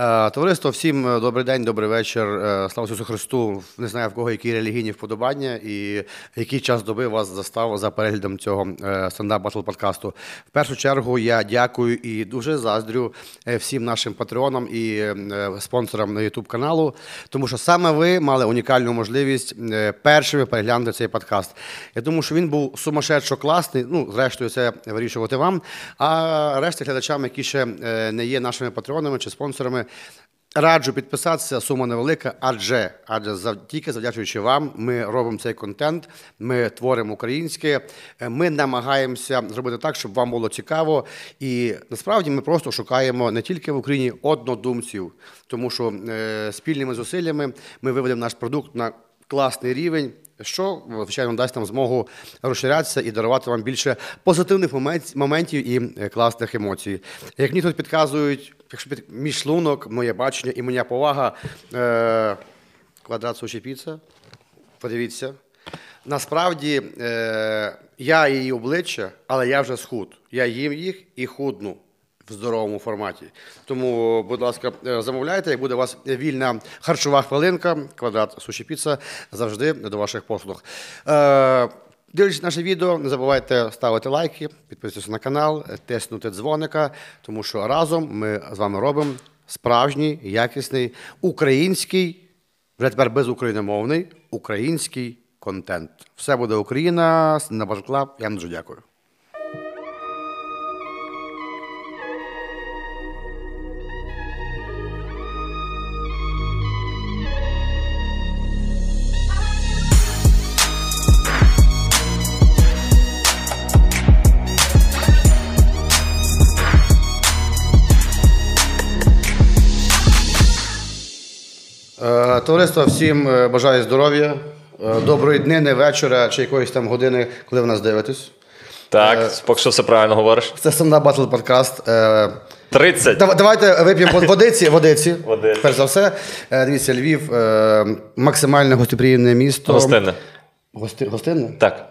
Е, Товариство, всім е, добрий день, добрий вечір. Е, Слава Ісусу Христу. Не знаю в кого які релігійні вподобання і який час доби вас застав за переглядом цього stand up battle подкасту. В першу чергу я дякую і дуже заздрю всім нашим патреонам і спонсорам на YouTube каналу, тому що саме ви мали унікальну можливість першими переглянути цей подкаст. Я думаю, що він був сумасшедшо класний. Ну, зрештою, це вирішувати вам. А решті глядачам, які ще не є нашими патреонами чи спонсорами. Раджу підписатися, сума невелика, адже адже зав, тільки завдячуючи вам, ми робимо цей контент, ми творимо українське, ми намагаємося зробити так, щоб вам було цікаво. І насправді ми просто шукаємо не тільки в Україні однодумців, тому що е, спільними зусиллями ми виведемо наш продукт на класний рівень. Що, звичайно, дасть нам змогу розширятися і дарувати вам більше позитивних моментів і е, класних емоцій. Як мені тут підказують, якщо під мій шлунок, моє бачення і моя повага, е, квадрат суші піца, подивіться. Насправді е, я її обличчя, але я вже схуд. Я їм їх і худну в здоровому форматі. Тому, будь ласка, е, замовляйте, як буде у вас вільна харчова хвилинка, квадрат суші піца завжди до ваших послуг. Е, Дивлячись наше відео, не забувайте ставити лайки, підписуватися на канал, тиснути дзвоника, тому що разом ми з вами робимо справжній, якісний, український, вже тепер безукраїномовний, український контент. Все буде Україна, на Клаб. Я вам дуже дякую. Товариство, всім е, бажаю здоров'я, е, доброї дни, вечора чи якоїсь там години, коли ви нас дивитесь. Так, е, поки що все правильно говориш. Це Stand Battle подкаст. 30. Давайте вип'ємо водиці. водиці. Водиці. Перш за все, дивіться, Львів максимально гостеприємне місто. Гостинне. Гости... Гостинне? Так.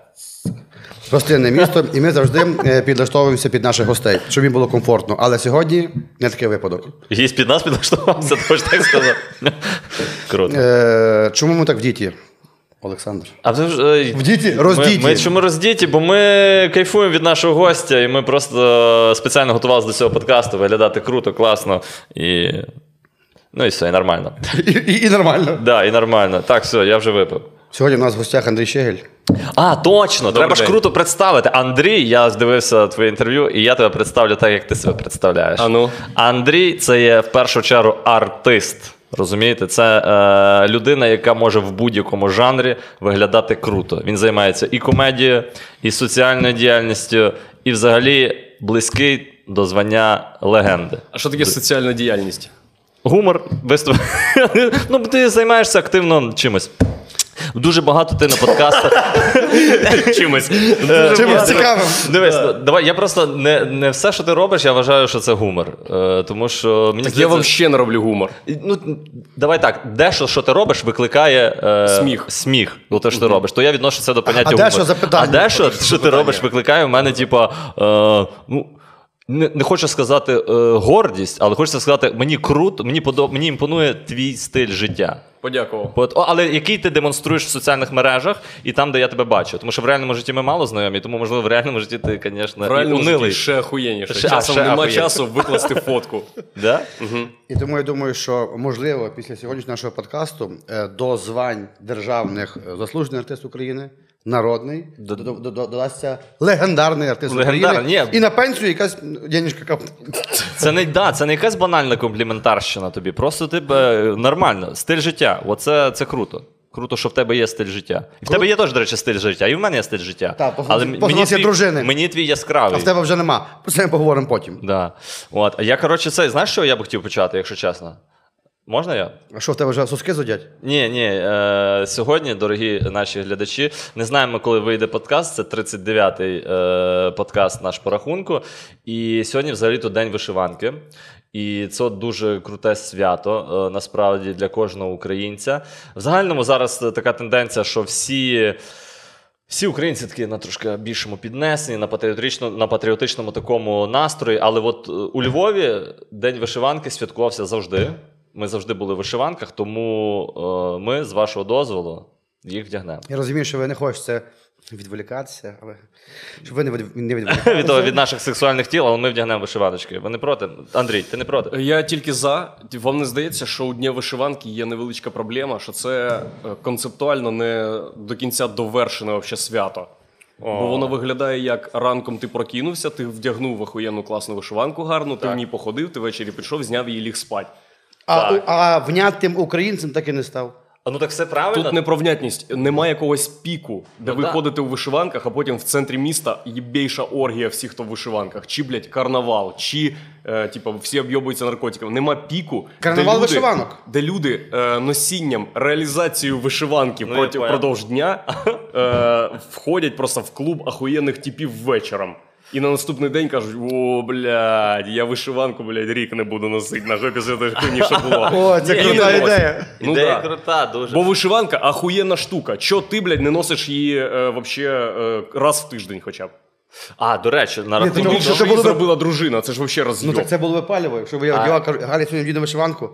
Гостинне місто, і ми завжди підлаштовуємося під наших гостей, щоб їм було комфортно. Але сьогодні не такий випадок. Гість під нас підлаштувався, ти хочеш так сказати. Круто. Е, Чому ми так в діті? Олександр. А ви ж е, в діті роздіті. Ми, ми чому роздіті? Бо ми кайфуємо від нашого гостя, і ми просто спеціально готувалися до цього подкасту виглядати круто, класно і. Ну і все, і нормально. І і, і нормально. Так, да, і нормально. Так, все, я вже випив. Сьогодні у нас в гостях Андрій Щегель. А, точно! Добрий Треба день. ж круто представити. Андрій, я здивився твоє інтерв'ю, і я тебе представлю так, як ти себе представляєш. А ну? Андрій це є в першу чергу артист. Розумієте, це е, людина, яка може в будь-якому жанрі виглядати круто. Він займається і комедією, і соціальною діяльністю, і взагалі близький до звання легенди. А що таке соціальна діяльність? Гумор, виступ. ну, ти займаєшся активно чимось. Дуже багато ти на подкастах. Чимось Чимось цікавим. Дивись, давай, я просто не не все, що ти робиш, я вважаю, що це гумор. Е, тому що мені Так я вам ще не роблю гумор. Ну, Давай так, дещо, що ти робиш, викликає е, сміх. сміх. Ну, те, що ти робиш. То я відношу це до поняття а. Дещо запитання. А дещо, що ти робиш, викликає в мене, типа. Е, ну, не не хочу сказати е, гордість, але хочеться сказати, мені круто, мені подоб... мені імпонує твій стиль життя. Подякував. От, о, але який ти демонструєш в соціальних мережах і там, де я тебе бачу. Тому що в реальному житті ми мало знайомі, тому, можливо, в реальному житті ти, звісно, в реальному житті ще охуєнніше. Ще, Часом ще нема часу викласти фотку. Да? Угу. І тому я думаю, що можливо після сьогоднішнього нашого подкасту е, до звань державних е, заслужений артист України народний, додасться легендарний артист України. Ні. І на пенсію якась денежка капне. Це не да, це не якась банальна компліментарщина тобі. Просто тебе нормально, стиль життя. Оце це круто. Круто, що в тебе є стиль життя. І в тебе є теж, до речі, стиль життя, і в мене є стиль життя. Так, Але мені твій, дружини. Мені твій яскравий. А в тебе вже нема. Про це ми поговоримо потім. Да. От. А я, коротше, це, знаєш, що я б хотів почати, якщо чесно? Можна я? А що в тебе вже соски зудять? Ні, ні. Е, Сьогодні, дорогі наші глядачі, не знаємо, коли вийде подкаст. Це 39-й е, подкаст наш по рахунку. І сьогодні, взагалі, то день вишиванки. І це дуже круте свято е, насправді для кожного українця. В загальному зараз така тенденція, що всі. Всі українці такі на трошки більшому піднесенні, на патріотичному, на патріотичному такому настрої. Але от е, у Львові День вишиванки святкувався завжди. Ми завжди були в вишиванках, тому е, ми, з вашого дозволу, їх вдягнемо. Я розумію, що ви не хочете відволікатися, але щоб ви не від- не Від, відволікалися. від наших сексуальних тіл, але ми вдягнемо вишиваночки. Ви не проти? Андрій, ти не проти? Я тільки за. Вам не здається, що у Дня вишиванки є невеличка проблема, що це е, концептуально не до кінця довершене вообще свято. Бо воно виглядає як ранком ти прокинувся, ти вдягнув охуєнну класну вишиванку гарну, ти в ній походив, ти ввечері пішов, зняв її ліг спать. А, а внятним українцем так і не став. А ну так все правильно. Тут не про внятність, немає якогось піку, де Ну ви да. ходите у вишиванках, а потім в центрі міста єбейша оргія всіх, хто в вишиванках. Чи, блядь, карнавал, чи е, типу, всі об'єбуються наркотиками. Нема піку. Карнавал де люди, вишиванок. Де люди е, носінням, реалізацією вишиванки Ну, проти, впродовж дня е, входять просто в клуб ахуєнних типів вечором. І на наступний день кажуть: о, блядь, я вишиванку, блядь, рік не буду носити, на жопі з хуйні, що було. О, це крута ідея. Ну, Ідея да. крута, дуже. Бо вишиванка ахуєнна штука. Чо ти, блядь, не носиш її е, вообще е, раз в тиждень хоча б? А, до речі, на Ні, Ну, рахунок. більше, це що її було б- зробила дружина, це ж вообще Ну так це було би. Якщо б я кажу, Галя, сьогодні вдіну вишиванку.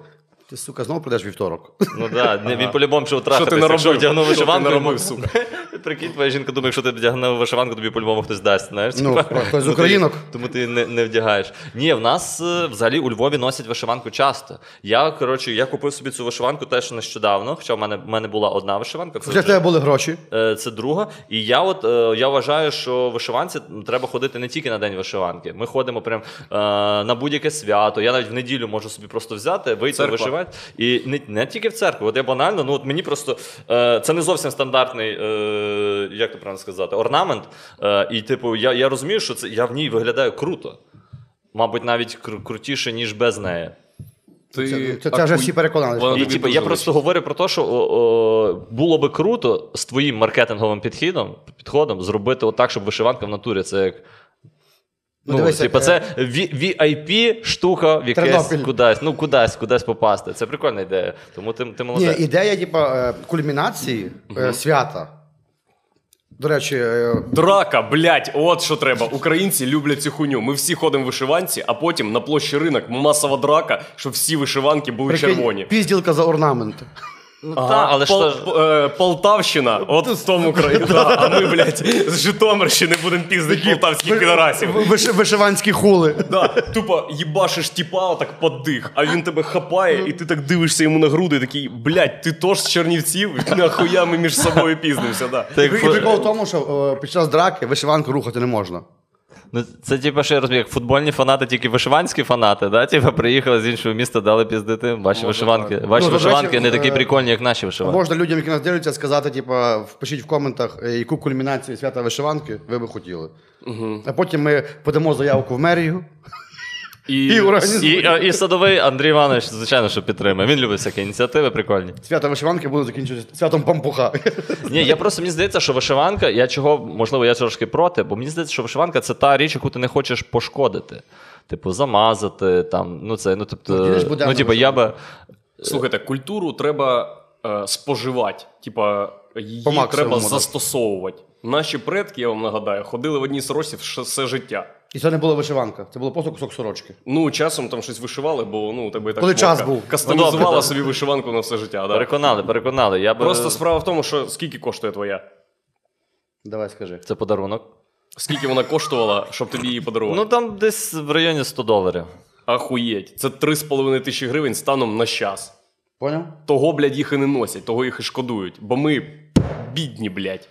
Ти, сука, знову прийдеш вівторок. Ну да, він по-любому що втратив. Що ти наробив? Якщо вдягнув Що ти вишиванку, наробив, сука? Прикинь, твоя жінка думає, якщо ти вдягнув вишиванку, тобі по-любому хтось дасть. Знаєш? Ну, хтось з тому ти- українок. Тому ти не, не вдягаєш. Ні, в нас е, взагалі у Львові носять вишиванку часто. Я, коротше, я купив собі цю вишиванку теж нещодавно, хоча в мене, в мене була одна вишиванка. Це Хоча в тебе були гроші. Е, Це друга. І я от е, я вважаю, що вишиванці треба ходити не тільки на день вишиванки. Ми ходимо прям на будь-яке свято. Я навіть в неділю можу собі просто взяти, вийти Церква. Вишивати. І не, не тільки в церкву. От я банально, ну от мені просто е, це не зовсім стандартний, е, як то правильно сказати, орнамент. Е, і, типу, я, я розумію, що це я в ній виглядаю круто. Мабуть, навіть кру- крутіше, ніж без неї. Ти Це- це- це вже всі переконались. Вона І типу, я просто говорю про те, що о, о, було би круто з твоїм маркетинговим підходом, підходом зробити отак, щоб вишиванка в натурі це як. Ну, Ну, дивися, типу, це VIP штука в якесь Тернопіль. кудись, ну кудись, кудись попасти. Це прикольна ідея. Тому ти, ти Ні, ідея, типа, е, кульмінації е, свята. До речі, Драка, блядь, от що треба. Українці люблять цю хуйню. Ми всі ходимо в вишиванці, а потім на площі ринок масова драка, щоб всі вишиванки були прикинь, червоні. пізділка за орнамент. Ну, та, але Пол- що ж. Е, Полтавщина, от в тому краї. да, а ми, блядь, з Житомирщини будемо піздити полтавських підарасів. Виш- Вишиванські хули. Да, тупо їбашиш тіпа отак под дих, а він тебе хапає, і ти так дивишся йому на груди, і такий, блядь, ти тож з Чернівців, нахуя ми між собою пізнимося, да. Ти І прикол в тому, що е, під час драки вишиванку рухати не можна. Ну, це типу, що я розумію, як футбольні фанати, тільки вишиванські фанати, да? Типу, приїхали з іншого міста, дали піздити. Ваші вишиванки, ваші Ну, вишиванки речі, не такі е, прикольні, як наші вишиванки. Можна людям, які нас дивляться, сказати, типу, впишіть в коментах, е, яку кульмінацію свята вишиванки ви би хотіли. А потім ми подамо заявку в мерію. І, І. І, і садовий Андрій Іванович, звичайно, що підтримує. Він любить всякі ініціативи прикольні. Свята вишиванки буде закінчуватися святом пампуха. Ні, я просто мені здається, що вишиванка, я чого, можливо, я трошки проти, бо мені здається, що вишиванка це та річ, яку ти не хочеш пошкодити. Типу, замазати, там, ну це, ну тобто, Ну, ну, типу, я би. Слухайте, культуру треба е, споживати. Типа, її По треба застосовувати. Наші предки, я вам нагадаю, ходили в одній сорочці все життя. І це не була вишиванка, це було просто кусок сорочки. Ну, часом там щось вишивали, бо ну, у тебе і так Коли час був. Ну, Кастомізувала добре, собі вишиванку на все життя. Да. Переконали, переконали. Я би... Просто справа в тому, що скільки коштує твоя? Давай скажи. Це подарунок. Скільки вона коштувала, щоб тобі її подарувати? Ну там десь в районі 100 доларів. Ахуєть. Це 3,5 тисячі гривень станом на час. Поняв? Того, блядь, їх і не носять, того їх і шкодують. Бо ми бідні, блядь.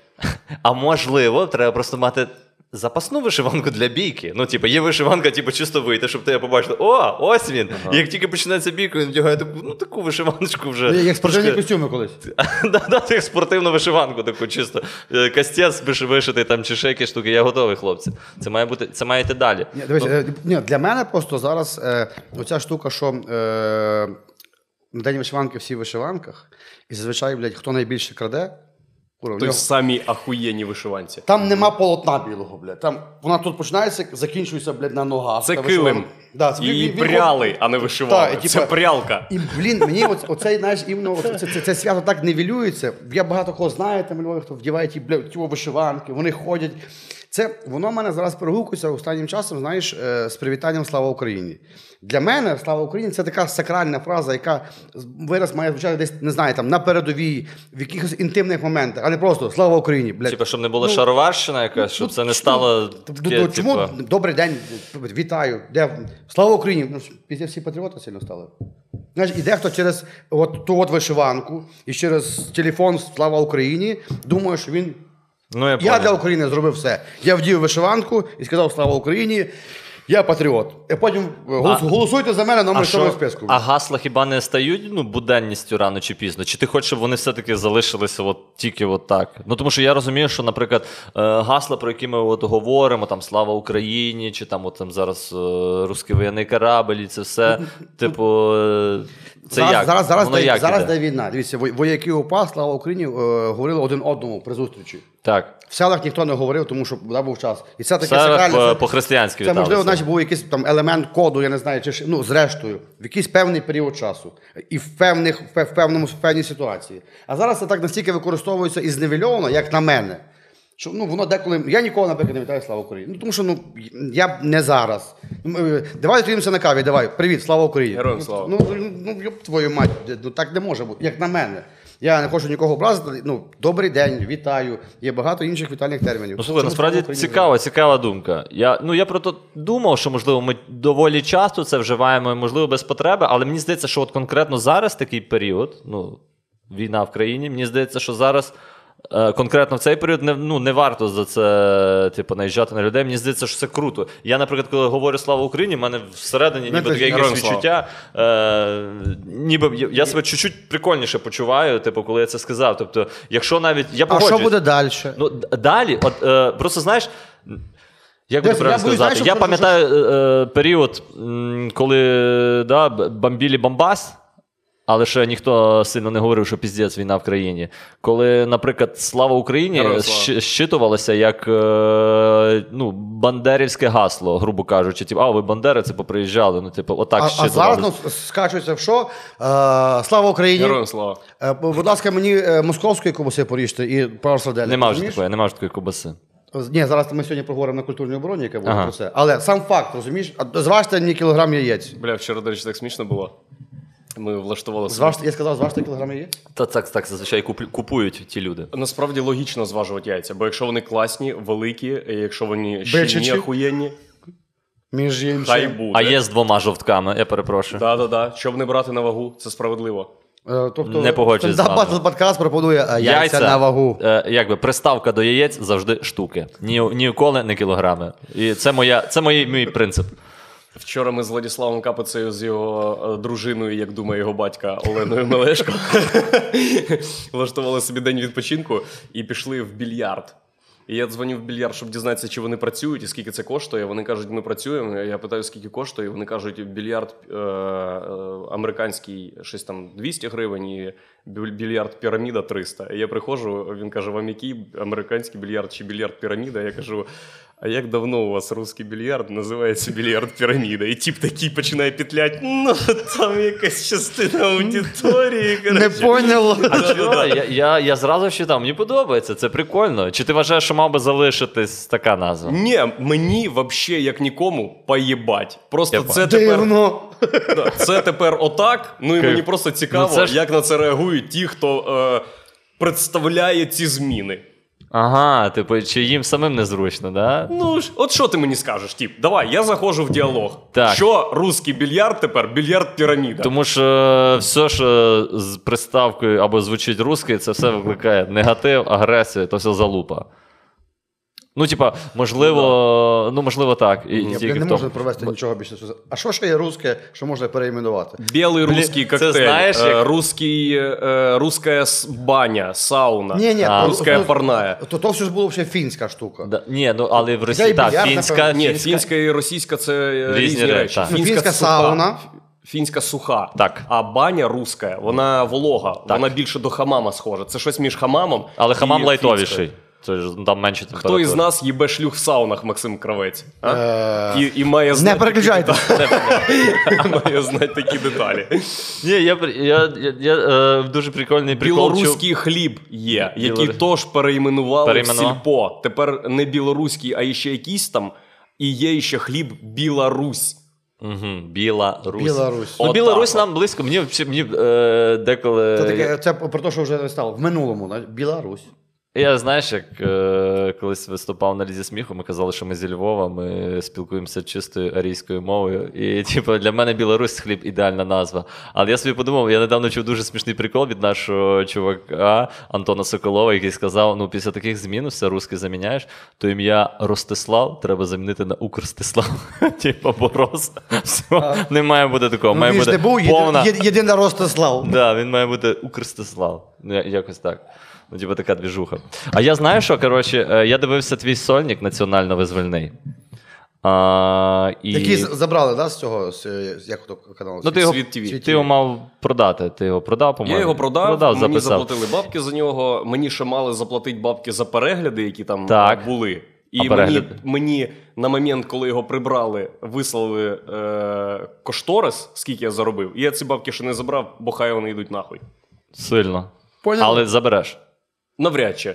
А можливо, треба просто мати запасну вишиванку для бійки. Ну, типу, є вишиванка, типу, чисто вийти, щоб ти побачив, о, ось він. І як тільки починається бійка, він вдягає таку, ну, таку вишиваночку вже. Ну, Як спортивні трошки- костюми колись. Да-да, як спортивну вишиванку, таку чисто. Е, Кастець вишитий там чи ще штуки. Я готовий, хлопці. Це має бути, це має йти далі. Ні, дивись, е, ні, для мене просто зараз е, оця штука, що е, на день вишиванки всі в вишиванках, і зазвичай, блядь, хто найбільше краде, Курва, в Той нього- самі ахуєнні вишиванці. Там нема полотна білого, блядь. Там вона тут починається, закінчується, блядь, на ногах. Це килим. Да, це Її пряли, а не вишивали. Та, Це типа- прялка. І, блін, мені оц- оцей, знаєш, іменно оце- це, це, це свято так невілюється. Я багато кого знаю, там Львові, хто вдіває ті, бля, ті вишиванки, вони ходять. Це воно в мене зараз перегукується останнім часом, знаєш, е, з привітанням Слава Україні. Для мене Слава Україні це така сакральна фраза, яка вираз має звучати десь, не знаю, там на передовій, в якихось інтимних моментах, а не просто Слава Україні. Блядь. Типа, щоб не було Ну, шароварщина якась, щоб це не стало. Ну, таке, ну, чому типа, добрий день, вітаю. Де слава Україні? Ну після всі патріоти сильно стали. Знаєш, і дехто через от ту от вишиванку і через телефон Слава Україні думає, що він. Ну, я, Я для України зробив все. Я вдів вишиванку і сказав Слава Україні. Я патріот. І потім е, голос- А- голосуйте за мене номер А, 7 що, в списку. а гасла хіба не стають ну, буденністю рано чи пізно? Чи ти хочеш, щоб вони все-таки залишилися от, тільки от так? Ну тому що я розумію, що, наприклад, е, гасла, про які ми от говоримо, там Слава Україні, чи там, от, там зараз е, русський воєнний корабль, і це все. Типу, це зараз, як? зараз, зараз, Воно де, як зараз іде? де війна. Дивіться, во- вояки УПА, слава Україні, е, говорили один одному при зустрічі. Так. В селах ніхто не говорив, тому що да, був час. І це таке Це сакральне. по- це- по-християнськи Це можливо, віталися. значить, був якийсь там елемент коду, я не знаю, чи ж- ну, зрештою, в якийсь певний період часу і в певних в пев- в певному в певній ситуації. А зараз це так настільки використовується і зневельовано, як на мене. Що ну воно деколи. Я ніколи, наприклад, не вітаю слава Україні. Ну тому що ну я не зараз. Ну, е, Давай зустрінемося на каві. Давай, привіт, слава Україні. Героям слава. Ну, ну, ну йоп твою мать, ну так не може бути, як на мене. Я не хочу нікого образити. Ну, добрий день, вітаю. Є багато інших вітальних термінів. Ну, слухай, насправді цікава, цікава думка. Я, ну, я про то думав, що, можливо, ми доволі часто це вживаємо, можливо, без потреби, але мені здається, що от конкретно зараз такий період, ну, війна в країні, мені здається, що зараз. Е, Конкретно в цей період не, ну, не варто за це типу, наїжджати на людей. Мені здається, що це круто. Я, наприклад, коли говорю слава Україні, в мене всередині ніби таке якесь відчуття. Е, ніби я, я себе чуть-чуть прикольніше почуваю, типу, коли я це сказав. Тобто, якщо навіть я А що буде далі? Ну, далі, от е, просто знаєш. Як би правильно сказати? Я пам'ятаю е, е, період, коли да, бомбілі Бомбас, але ще ніхто сильно не говорив, що піздець війна в країні. Коли, наприклад, слава Україні слава. щ- щитувалося як е, ну, бандерівське гасло, грубо кажучи. Типу, а ви бандери, поприїжджали. Ну, типу, отак а, а щитувалося. зараз ну, скачується в що? Е, слава Україні! Героям слава. Е, будь ласка, мені е, московської ковбаси поріжте і пару. Нема вже такої, нема вже такої кобаси. Ні, зараз ми сьогодні проговоримо на культурній обороні, яка буде Ага. про це. Але сам факт, розумієш? А зважте мені кілограм яєць. Бля, вчора, до речі, так смішно було. Ми влаштували собі. Зважте, я сказав, зважте кілограм яєць. Та так, так зазвичай куп- купують ті люди. Насправді логічно зважувати яйця, бо якщо вони класні, великі, і якщо вони щільні, Бичачі. охуєнні, Між іншим. хай буде. А є з двома жовтками, я перепрошую. Да-да-да. Щоб не брати на вагу, це справедливо. Е, тобто, Не погоджуюсь з стендап вами. Батл подкаст пропонує е, яйця, на вагу. Е, якби приставка до яєць завжди штуки. Ні, ніколи не кілограми. І це моя, це мій, мій принцип. Вчора ми з Владиславом Капицею, з його е, дружиною, як думає його батька Оленою Мелешко, влаштували собі день відпочинку і пішли в більярд. І я дзвонив в більярд, щоб дізнатися, чи вони працюють і скільки це коштує. Вони кажуть, ми працюємо. Я питаю, скільки коштує. Вони кажуть, більярд е, е, американський щось там 200 гривень, і більярд піраміда 300. Я приходжу, він каже: вам який американський більярд чи більярд піраміда? Я кажу. А як давно у вас русський більярд називається більярд піраміда? І тіп такий починає петлять. Ну там якась частина аудиторії. Не коротше». поняв. А чого? Я, я, я зразу вчитав, мені подобається, це прикольно. Чи ти вважаєш, що мав би залишитись така назва? Ні, мені вообще як нікому поєбать. Просто Я це тепер, це тепер отак. Ну і мені просто цікаво, Ну, ж- як на це реагують ті, хто е, представляє ці зміни. Ага, типу, чи їм самим незручно, да? Ну ж, от що ти мені скажеш, тіп? Давай, я заходжу в діалог. Так. Що русський більярд тепер? Більярд піраміда. Тому що все, що з приставкою або звучить русський, це все викликає негатив, агресію, то все залупа. Ну, типа, можливо, ну, можливо, так. І, Ні, тільки не в можна провести нічого більше. А що ще є русське, що можна переіменувати? Білий Блін, русський це коктейль, знаєш, е, як- русський, е, русская с- баня, сауна, Ні, ні, А. русская то- парная. То, то все ж було ще фінська штука. Да, ні, ну але в Росії і так, більярд, фінська, напевно. Ні, фінська, фінська і російська це е, Різні різні речі, речі. так. Ну, Фінська, суха. сауна. Фінська суха, Так. а баня руська, вона волога, вона більше до хамама схожа. Це щось між хамамом. Але хамам лайтовіший. фінською. Це ж там менше температура. Хто із нас їбе шлюх в саунах, Максим Кравець? А? Е, І, і має Не знати переключайте. має знати такі деталі. Ні, я, я, я, я е, дуже прикольний прикол. чув. Білоруський хліб є, який теж Перейменував? в сільпо. Тепер не білоруський, а іще якийсь там. І є ще хліб Білорусь. Угу, Біла Русь. Білорусь. Ну, Білорусь нам близько. Мені, мені е, деколи. Це таке, це про те, що вже не стало. В минулому? Білорусь. Я знаєш, як е, колись виступав на лізі сміху, ми казали, що ми зі Львова, ми спілкуємося чистою арійською мовою. І, типу, для мене Білорусь хліб ідеальна назва. Але я собі подумав, я недавно чув дуже смішний прикол від нашого чувака Антона Соколова, який сказав: ну, після таких змін все русське заміняєш, то ім'я Ростислав треба замінити на Укрстислав. Типу, бо Рос. Все, не має бути такого. Ну, Має бути не був повна. єдина Ростислав. Да, він має бути Укрстислав. Ну, якось так. Ну, типу, така двіжуха. А я знаю, що, коротше, е, я дивився твій сольник національно визвольний. А, і... Який забрали, да, з цього, з, е, як то каналу? Ну, ти його, Світ TV. ти його мав продати. Ти його продав, по-моєму. Я його продав, продав мені записав. заплатили бабки за нього. Мені ще мали заплатити бабки за перегляди, які там Так. були. І А мені, мені на момент, коли його прибрали, вислали е, кошторис, скільки я заробив. І я ці бабки ще не забрав, бо хай вони йдуть нахуй. Сильно. Поняв? Але забереш. Навряд чи.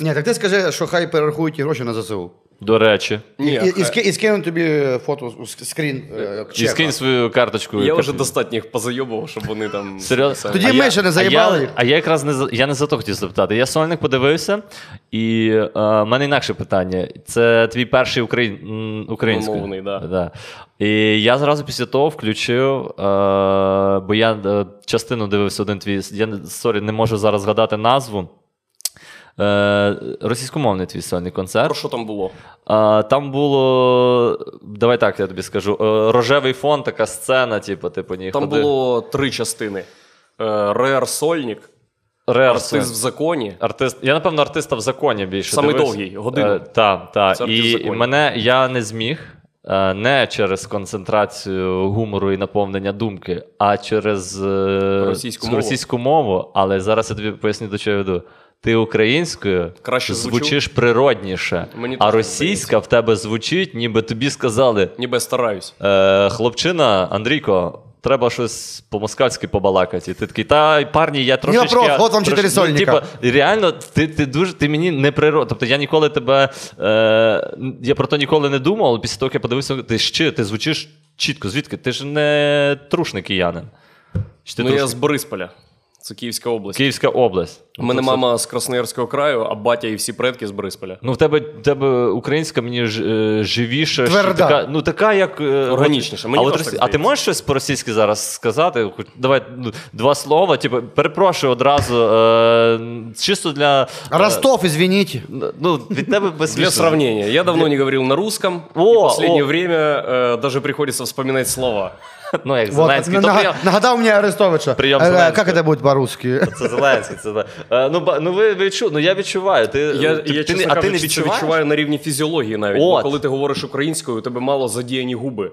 Ні, так ти скажи, що хай перерахують ті гроші на ЗСУ. До речі. Ні, і, і, ски- і скину тобі фото, ск- скрін. е, І чека. скинь свою карточку. Я вже достатньо їх позайобував, щоб вони там. Серйозно? Тоді А ми я- ще не а заїбали я- А я якраз не за я не за то хотів запитати. Я сольник подивився, і е, в мене інакше питання. Це твій перший україн... м, українською. Мовний, да. Да. І я зразу після того включив, е, бо я е, частину дивився один твій. Я не- сорі, не можу зараз згадати назву. Е, російськомовний твій сольний концерт. Про що там було? Там було. Давай так, я тобі скажу. е, Рожевий фон, така сцена, типу, ти по ній Там ходив. було три частини: Е, Рер Сольник, Рерси. Артист в законі. Артист, я напевно артиста в законі більше. Самий дивився. довгий, годину. Е, так. Це І мене я не зміг е, не через концентрацію гумору і наповнення думки, а через е, Російську з- мову. російську мову. Але зараз я тобі поясню, до чого я веду. Ти українською Краще звучиш природніше, Мені а російська в тебе звучить, ніби тобі сказали: Ніби я стараюсь. Е, хлопчина, Андрійко, треба щось по-москальськи побалакати. І ти такий, та парні, я трошечки... вопрос, от вам трош- чотири сольника. Ну, типа, реально, ти, ти дуже ти мені не природ. Тобто я ніколи тебе. Е, я про то ніколи не думав, але після того, як я подивився, ти ще ти звучиш чітко. Звідки? Ти ж не трушний киянин. Чи ти Ну, я з Борисполя. Це Київська область. Київська область. У мене Це- мама з Красноярського краю, а батя і всі предки з Борисполя. Ну, в тебе, в тебе українська мені ж, е, живіша, що Тверда. така, ну така, як. е, Органічніша. Мені а, от теж росі- так а ти здається. можеш щось по-російськи зараз сказати? Хоч- Давай ну, два слова. Типу, перепрошую одразу. Е, чисто для. е, Ростов, извините. ну, від тебе без Для сравнения, я давно не говорил на русском, О, и последнее о. время э, даже приходится вспоминать слова. Ну, як Вот, Зеленський. наг- То прийом, нагадав мені Арестовича. Прийом Е, Зеленського. Як це буде по-русски? це Зеленський. Це, е, ну, ну, ви відчу, ну, я відчуваю. Ти, Я, ти, я ти, чесно а ти не це відчуваєш? відчуваю на рівні фізіології навіть. Бо коли ти говориш українською, у тебе мало задіяні губи.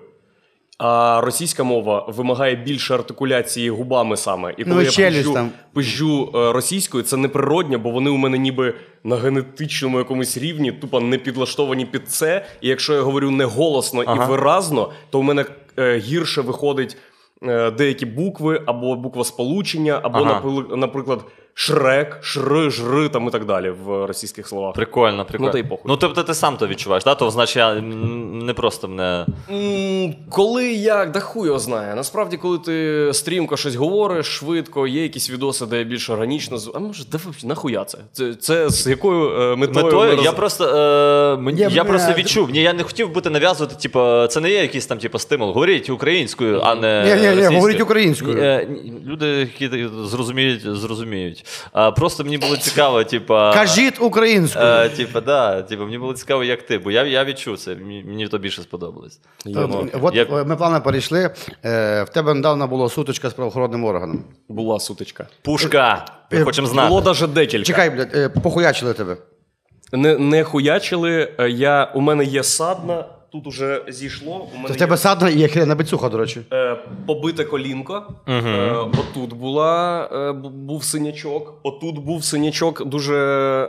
А російська мова вимагає більше артикуляції губами саме. І коли Ну, я челюсть пизжу, там. пизжу е, російською, це неприродньо, бо вони у мене ніби на генетичному якомусь рівні, тупо не підлаштовані під це. І якщо я говорю не голосно Ага. і виразно, то в мене гірше виходить е, деякі букви, або буква сполучення, або, Ага. наприклад, шрек, шри, жри там і так далі в російських словах. Прикольно, прикольно. Ну, та й похуй. Ну, тобто ти сам то відчуваєш, да? то значить я не просто мене. Коли як, да хуй його знає. Насправді, коли ти стрімко щось говориш, швидко, є якісь відоси, де більш органічно. з- А може, да нахуя це? Це, це з якою е, метою? Метою, я роз- просто, е, мені, Я я, просто відчув. Ні, я не хотів бути нав'язувати, типу, це не є якийсь там типу, стимул. Говоріть українською, а не. Ні, ні, ні, російською. говоріть українською. Е, Люди, які зрозуміють, зрозуміють. А, просто мені було цікаво, типу. Кажіть українською. Е, типу, да, типу, мені було цікаво, як ти, бо я, я відчув це, мені, мені то більше сподобалось. От, от я- е, ми плавно перейшли. Е, В тебе недавно була сутичка з правоохоронним органом. Була сутичка. Пушка! Ми Е, хочемо знати. Було навіть декілька. Чекай, блядь, е, похуячили тебе. Не, не хуячили. е, Я, у мене є садна тут уже зійшло. У мене Це в тебе є, садна і ехрена бицюха, до речі. е, побите колінко. Е, отут була, е, був синячок. Отут був синячок, дуже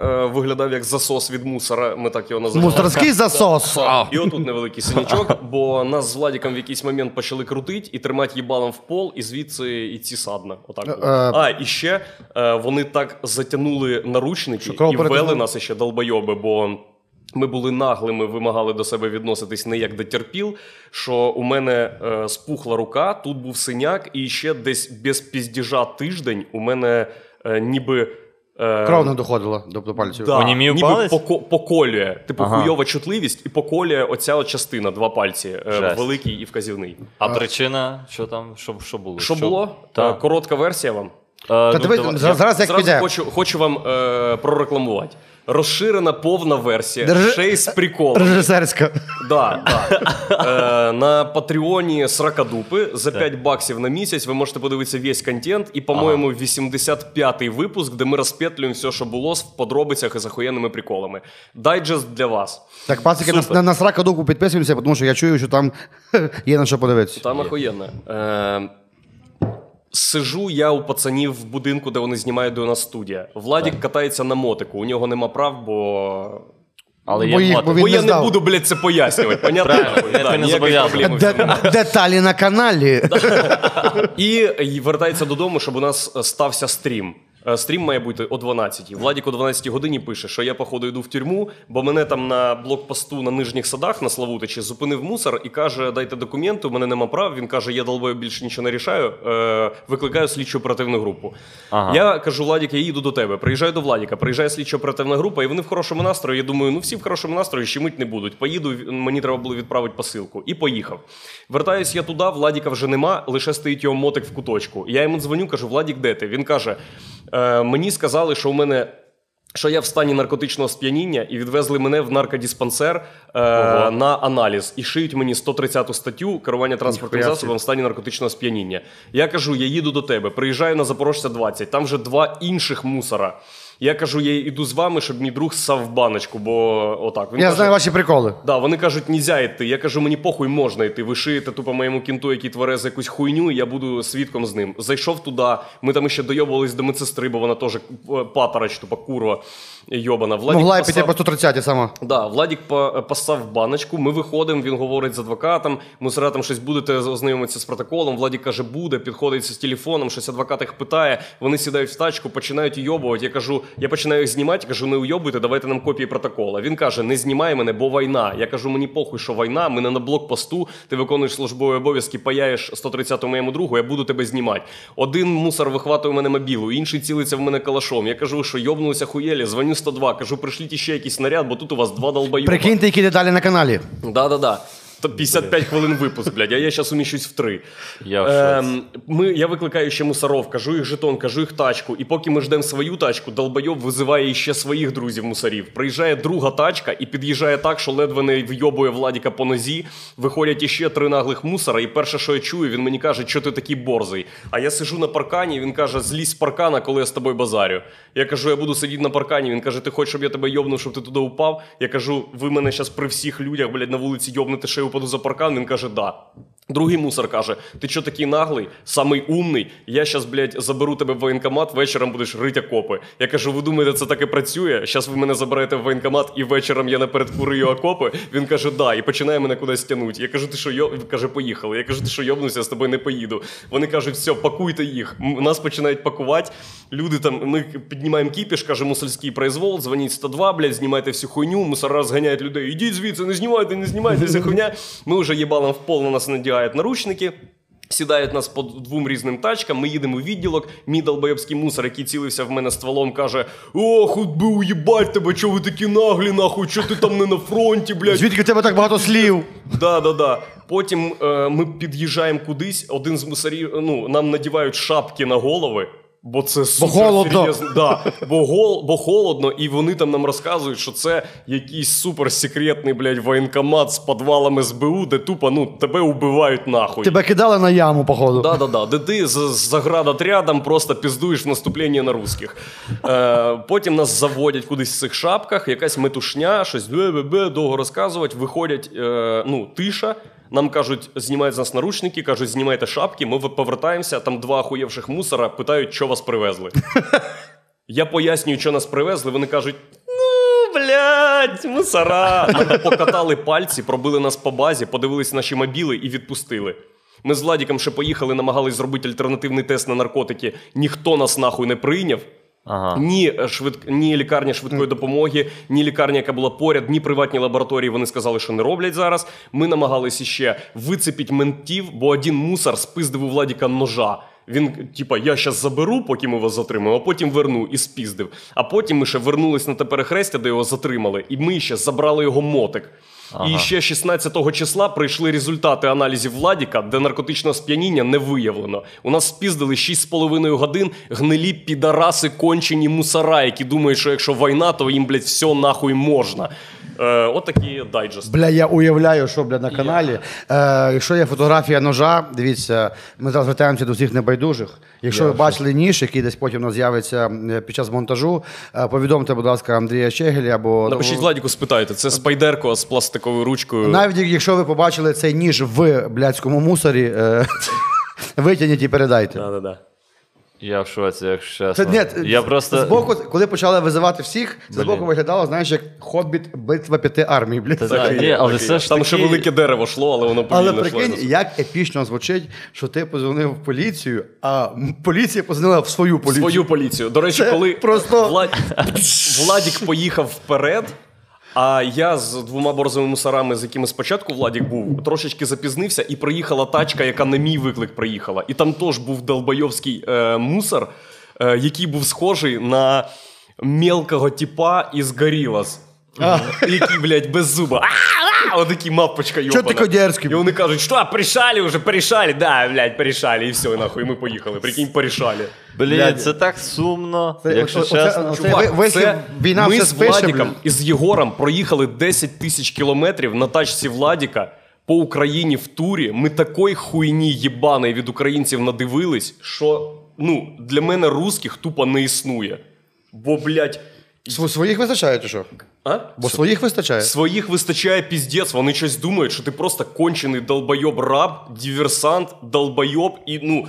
е, виглядав як засос від мусора. Ми так його називали. Мусорський засос. А. І отут невеликий синячок, бо нас з Владіком в якийсь момент почали крутити і тримати їбалом в пол, і звідси і ці садна. Отак було. Е, А, і ще е, вони так затягнули наручники і ввели нас ще долбойоби, бо. Ми були наглими, вимагали до себе відноситись не як до терпіл, що у мене е, спухла рука, тут був синяк, і ще десь без піздіжа тиждень у мене е, ніби. Е, Кров не доходила до, до пальців. Да, Онімів ніби палець? поко- поколює. Типу Ага. хуйова чутливість і поколює оця от частина, два пальці, е, Жесть. великий і вказівний. А причина, що там, що, що було? Що було? Е, Коротка версія вам. Е, Та ну, дивись, давай- зараз, зараз як Зразу піде. хочу, хочу вам е, прорекламувати. Розширена повна версія, Держи- ще й з приколом. Режисерська. Да, да. Е, на Патреоні Сракадупи за 5 баксів на місяць ви можете подивитися весь контент. І, по-моєму, 85-й випуск, де ми розпетлюємо все, що було в подробицях і з охуєнними приколами. Дайджест для вас. Так, пацики, на, Супер. на, на срака дуку підписуємося, тому що я чую, що там є на що подивитися. Там охуєнно. Е, Сижу я у пацанів в будинку, де вони знімають до нас студія. Владік катається на мотику. У нього нема прав, бо. Але Бо є їх- бо Бо я не не буду, блядь, це пояснювати. Понятно? Правильно, Да, не проблем з деталі на каналі. І, і вертається додому, щоб у нас стався стрім. Е, Стрім має бути о 12-й. Владік о 12 годині пише, що я, походу, йду в тюрму, бо мене там на блокпосту на нижніх садах на Славутичі зупинив мусор і каже: дайте документи, у мене нема прав. Він каже, я долбою більше нічого не рішаю. Е, викликаю слідчу оперативну групу. Ага. Я кажу, Владік, я їду до тебе. Приїжджаю до Владіка, приїжджає слідчо оперативна група, і вони в хорошому настрої. Я думаю, ну всі в хорошому настрої щемить не будуть. Поїду, мені треба було відправити посилку. І поїхав. Вертаюсь я туди, Владіка вже нема, лише стоїть його мотик в куточку. Я йому дзвоню, кажу, Владік, де ти? Він каже: е, мені сказали, що у мене. Що я в стані наркотичного сп'яніння і відвезли мене в наркодиспансер е, на аналіз і шиють мені 130-ту статтю керування транспортним засобом в стані наркотичного сп'яніння. Я кажу, я їду до тебе, приїжджаю на Запорожця 20, там вже два інших мусора. Я кажу, я йду з вами, щоб мій друг ссав в баночку, бо отак. Він Я каже, знаю ваші приколи. Да, вони кажуть, нельзя йти. Я кажу, мені похуй можна йти. Ви шиєте тупо моєму кінту, який твере за якусь хуйню, і я буду свідком з ним. Зайшов туди. Ми там ще дойобувались до медсестри, бо вона теж е, паторач, тупо курва йобана. Владік Могла й посав- піти по 130 сама. Да, Владік по- посав в баночку. Ми виходимо, він говорить з адвокатом. Мусора там щось будете ознайомитися з протоколом. Владік каже, буде, підходить з телефоном, щось адвокат їх питає. Вони сідають в тачку, починають уйобувати. Я кажу, я починаю їх знімати, кажу, не уйобуйте, давайте нам копії протокола. Він каже, не знімай мене, бо війна. Я кажу, мені похуй, що війна, ми не на блокпосту, ти виконуєш службові обов'язки, паяєш 130-му моєму другу, я буду тебе знімати. Один мусор вихватує мене мобілу, інший цілиться в мене калашом. Я кажу, що йобнулися хуєлі, дзвоню 102, кажу, пришліть ще якийсь наряд, бо тут у вас два долбоюба. Прикиньте, які деталі на каналі. Да-да-да. То 55 хвилин випуск, блядь, а я зараз уміщусь в три. Я в шоці. Ем, ми, я викликаю ще мусоров, кажу їх жетон, кажу їх тачку. І поки ми ждемо свою тачку, долбойов визиває ще своїх друзів-мусорів. Приїжджає друга тачка і під'їжджає так, що ледве не вйобує Владіка по нозі. Виходять іще три наглих мусора. І перше, що я чую, він мені каже, що ти такий борзий. А я сижу на паркані, він каже, злізь з паркана, коли я з тобою базарю. Я кажу, я буду сидіти на паркані. Він каже, ти хочеш, щоб я тебе йобнув, щоб ти туди упав? Я кажу, ви мене зараз при всіх людях, блядь, на вулиці йобнете, що я упаду за паркан. Він каже, да. Другий мусор каже: ти що такий наглий, самий умний? Я щас, блядь, заберу тебе в воєнкомат, вечором будеш рити окопи. Я кажу, ви думаєте, це так і працює? Щас ви мене заберете в воєнкомат і вечором я наперед курию окопи. Він каже, да, і починає мене кудись тягнути. Я кажу, ти що йо? Він каже, поїхали. Я кажу, ти що йобнуся, я з тобою не поїду. Вони кажуть, все, пакуйте їх. Нас починають пакувати. Люди там, ми піднімаємо кіпіш, каже, мусульський произвол, дзвоніть 102, блядь, знімайте всю хуйню, мусора розганяють людей. Ідіть звідси, не знімайте, не знімайте вся хуйня. Ми вже їбалом в пол на нас надягають наручники. Сідають нас по двом різним тачкам, ми їдемо у відділок. Мій долбоєбський мусор, який цілився в мене стволом, каже: О, хоч би уїбать тебе, чого ви такі наглі, нахуй, що ти там не на фронті, блядь. Звідки в тебе так багато слів? Да, да, да. Потім е, ми під'їжджаємо кудись, один з мусорів, ну, нам надівають шапки на голови. Бо це супер холодно. серйозно. Да, бо, гол, бо холодно, і вони там нам розказують, що це якийсь суперсекретний, блядь, воєнкомат з підвалом СБУ, де тупо ну, тебе убивають нахуй. Тебе кидали на яму, походу. Да, да, да. Де ти з, з заградотрядом просто піздуєш в наступлення на русських. Е, потім нас заводять кудись в цих шапках, якась метушня, щось довго розказувати. Виходять, е, ну, тиша. Нам кажуть, знімають з нас наручники, кажуть, знімайте шапки. Ми повертаємося, там два охуєвших мусора питають, що вас привезли. Я пояснюю, що нас привезли. Вони кажуть: ну, блядь, мусора. Ми покатали пальці, пробили нас по базі, подивились наші мобіли і відпустили. Ми з Владіком ще поїхали, намагались зробити альтернативний тест на наркотики. Ніхто нас нахуй не прийняв. Ага. Ні, е, швид... ні лікарня швидкої допомоги, ні лікарня, яка була поряд, ні приватні лабораторії. Вони сказали, що не роблять зараз. Ми намагалися ще вицепити ментів, бо один мусор спиздив у Владіка ножа. Він, типа, я щас заберу, поки ми вас затримаємо, а потім верну і спіздив. А потім ми ще вернулись на те перехрестя, де його затримали, і ми ще забрали його мотик. І ще 16 числа прийшли результати аналізів Владіка, де наркотичного сп'яніння не виявлено. У нас спіздили 6,5 годин гнилі підараси кончені мусора, які думають, що якщо війна, то їм, блядь, все нахуй можна. Е, от такі дайджести. Бля, я уявляю, що бля на каналі. Е, якщо є фотографія ножа, дивіться, ми зараз звертаємося до всіх небайдужих. Якщо ви бачили ніж, який десь потім у нас з'явиться під час монтажу, е, повідомте, будь ласка, Андрія Щегеля або Напишіть Владіку, спитайте, це спайдерко з пластиковою ручкою. навіть якщо ви побачили цей ніж в блядському мусорі, е, витягніть і передайте. Да-да-да. Я в шоці, якщо Це чесно. ні, я просто... збоку, коли почали визивати всіх, це Блін. збоку виглядало, знаєш, як хобіт битва п'яти армій. Блядь. Та знаю, ні, але все ж Там таки... ще велике дерево шло, але воно Але прикинь, йшло. як епічно звучить, що ти позвонив в поліцію, а поліція позвонила в свою поліцію. Свою поліцію. До речі, Це коли просто- Влад... Владік поїхав вперед. А я з двома борзовими мусорами, з якими спочатку Владік був, трошечки запізнився, і приїхала тачка, яка на мій виклик приїхала. І там теж був долбойовський е, мусор, е, який був схожий на мелкого типа із Горілас. Який, блядь, без зуба. Отакий мапочка йобана. Чо такой дерзкий? І вони кажуть, що, порішали вже, порішали? Да, блядь, порішали. І все, нахуй, і ми поїхали. Прикинь, порішали. Блін, Блядь. це так сумно, Це- якщо оце- чесно. оце- ви- вихід, війна ми з спише, Владіком і з Єгором проїхали 10 тисяч кілометрів на тачці Владіка по Україні в турі. Ми такої хуйні єбаної від українців надивились, що ну, для мене русських тупо не існує. Бо, блядь, Св- Своїх вистачає, чи що? а? Бо своїх вистачає. Своїх вистачає піздець, вони щось думають, що ти просто кончений долбойоб раб, диверсант, долбойоб і ну.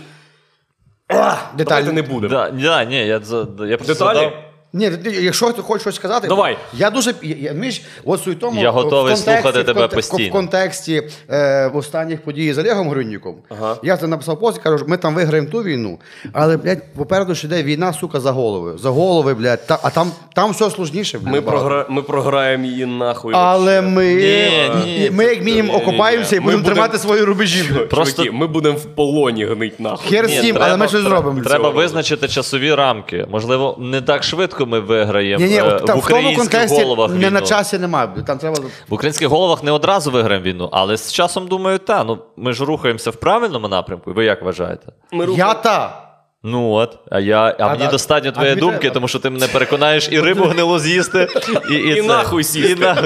Давайте Деталі. не будемо. Да, да, ні, я, за- я просто Деталі? задав- Ні, якщо ти хочеш щось сказати, Давай. Я дуже я, я, між, от суть тому, Я готовий в контексті- слухати в тебе постійно. В контексті е, останніх подій з Олегом Гринніком. Ага. Я це написав пост і кажу, ми там виграємо ту війну, але, блядь, попереду ще йде війна, сука, за голови. За голови, блядь. Та, а там, там все сложніше. блядь, Ми, програ... ми програємо її нахуй. Але вообще. ми, Ні, ні, ми як мінімум ні, ні, окопаємося і будемо тримати свої рубежі. Просто- Чуваки, ми будемо в полоні гнить нахуй. Хер Ні, з цим, треба- але ми щось зробимо. Треба визначити часові рамки. Можливо, не так швидко ми виграємо Ні, ні, е, там, в в тому українських контексті головах не на часі немає. Там треба В українських головах не одразу виграємо війну, але з часом думаю, та ну ми ж рухаємося в правильному напрямку. Ви як вважаєте? Ми Я рухаємо- та. Ну от, а я, а, А, мені да. достатньо А твоєї тобі думки, тому що ти мене переконаєш і рибу гнилу з'їсти, і, і, І це. нахуй сісти. І на...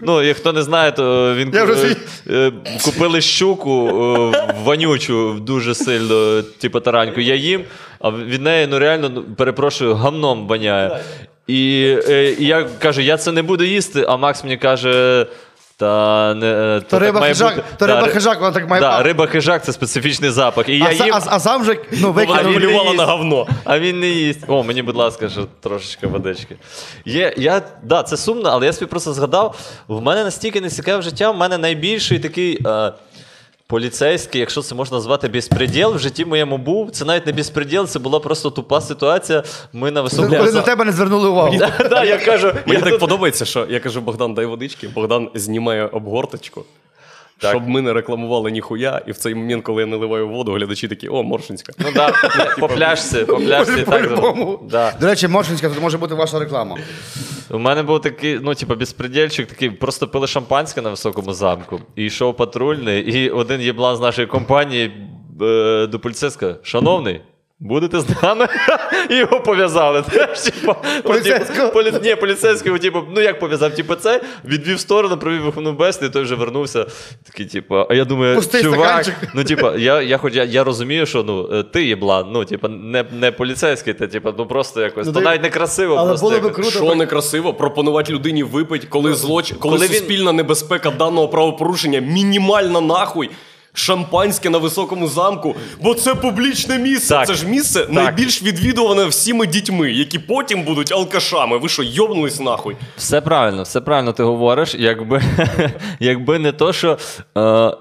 Ну, і хто не знає, то він Я вже е, е, купили щуку е, вонючу, дуже сильно, типу тараньку. Я їм, а від неї ну реально ну, перепрошую, гамном воняє. І, і я кажу, я це не буду їсти, а Макс мені каже. Та не е, То риба має хижак, бути. то Да, риба хижак, вона так має Да, риба хижак це специфічний запах. І А, я їм, а, а сам же ну, їсть. на говно. а він не їсть. О, мені, будь ласка, ще трошечки водички. Є, я, да, це сумно, але я собі просто згадав: в мене настільки не цікаве життя, в мене найбільший такий. Е, Поліцейський, якщо це можна назвати безпреділ, в житті моєму був. Це навіть не безпреділ, це була просто тупа ситуація. Ми на високому. Коли на тебе не звернули увагу. Да, да, я кажу, Мені я так тут- подобається, що я кажу, Богдан, дай водички. Богдан знімає обгорточку. Так. Щоб ми не рекламували ніхуя, і в цей момент, коли я наливаю воду, глядачі такі, о, Моршинська. Ну да, по пляшці, по пляшці так. Да. До речі, Моршинська, тут може бути ваша реклама. У мене був такий, ну, типу, безпредельчик, такий, просто пили шампанське на високому замку, і йшов патрульний, і один єблан з нашої компанії е, до поліцейська, шановний, Будете з нами і його пов'язали. Теж, типу, Поліцейського? Полі... Ні, поліцейського, типу, ну як пов'язав? Типу, це відвів сторону, провів виховну бесіду, і той вже вернувся. Такий, типу, а я думаю, Пустий чувак, стаканчик. ну, типу, я, я, хоч, я, я розумію, що ну, е, ти єблан, ну, типу, не, не поліцейський, ти, типу, ну просто якось. Ну, то ти- навіть не красиво, але просто було би якось. круто. Що некрасиво пропонувати людині випити, коли злоч... коли, Коли він- суспільна небезпека даного правопорушення мінімальна нахуй. Шампанське на високому замку, бо це публічне місце. Так. Це ж місце найбільш відвідуване всіми дітьми, які потім будуть алкашами. Ви що, йобнулись нахуй? Все правильно, все правильно ти говориш. Якби, якби не то, що. Е,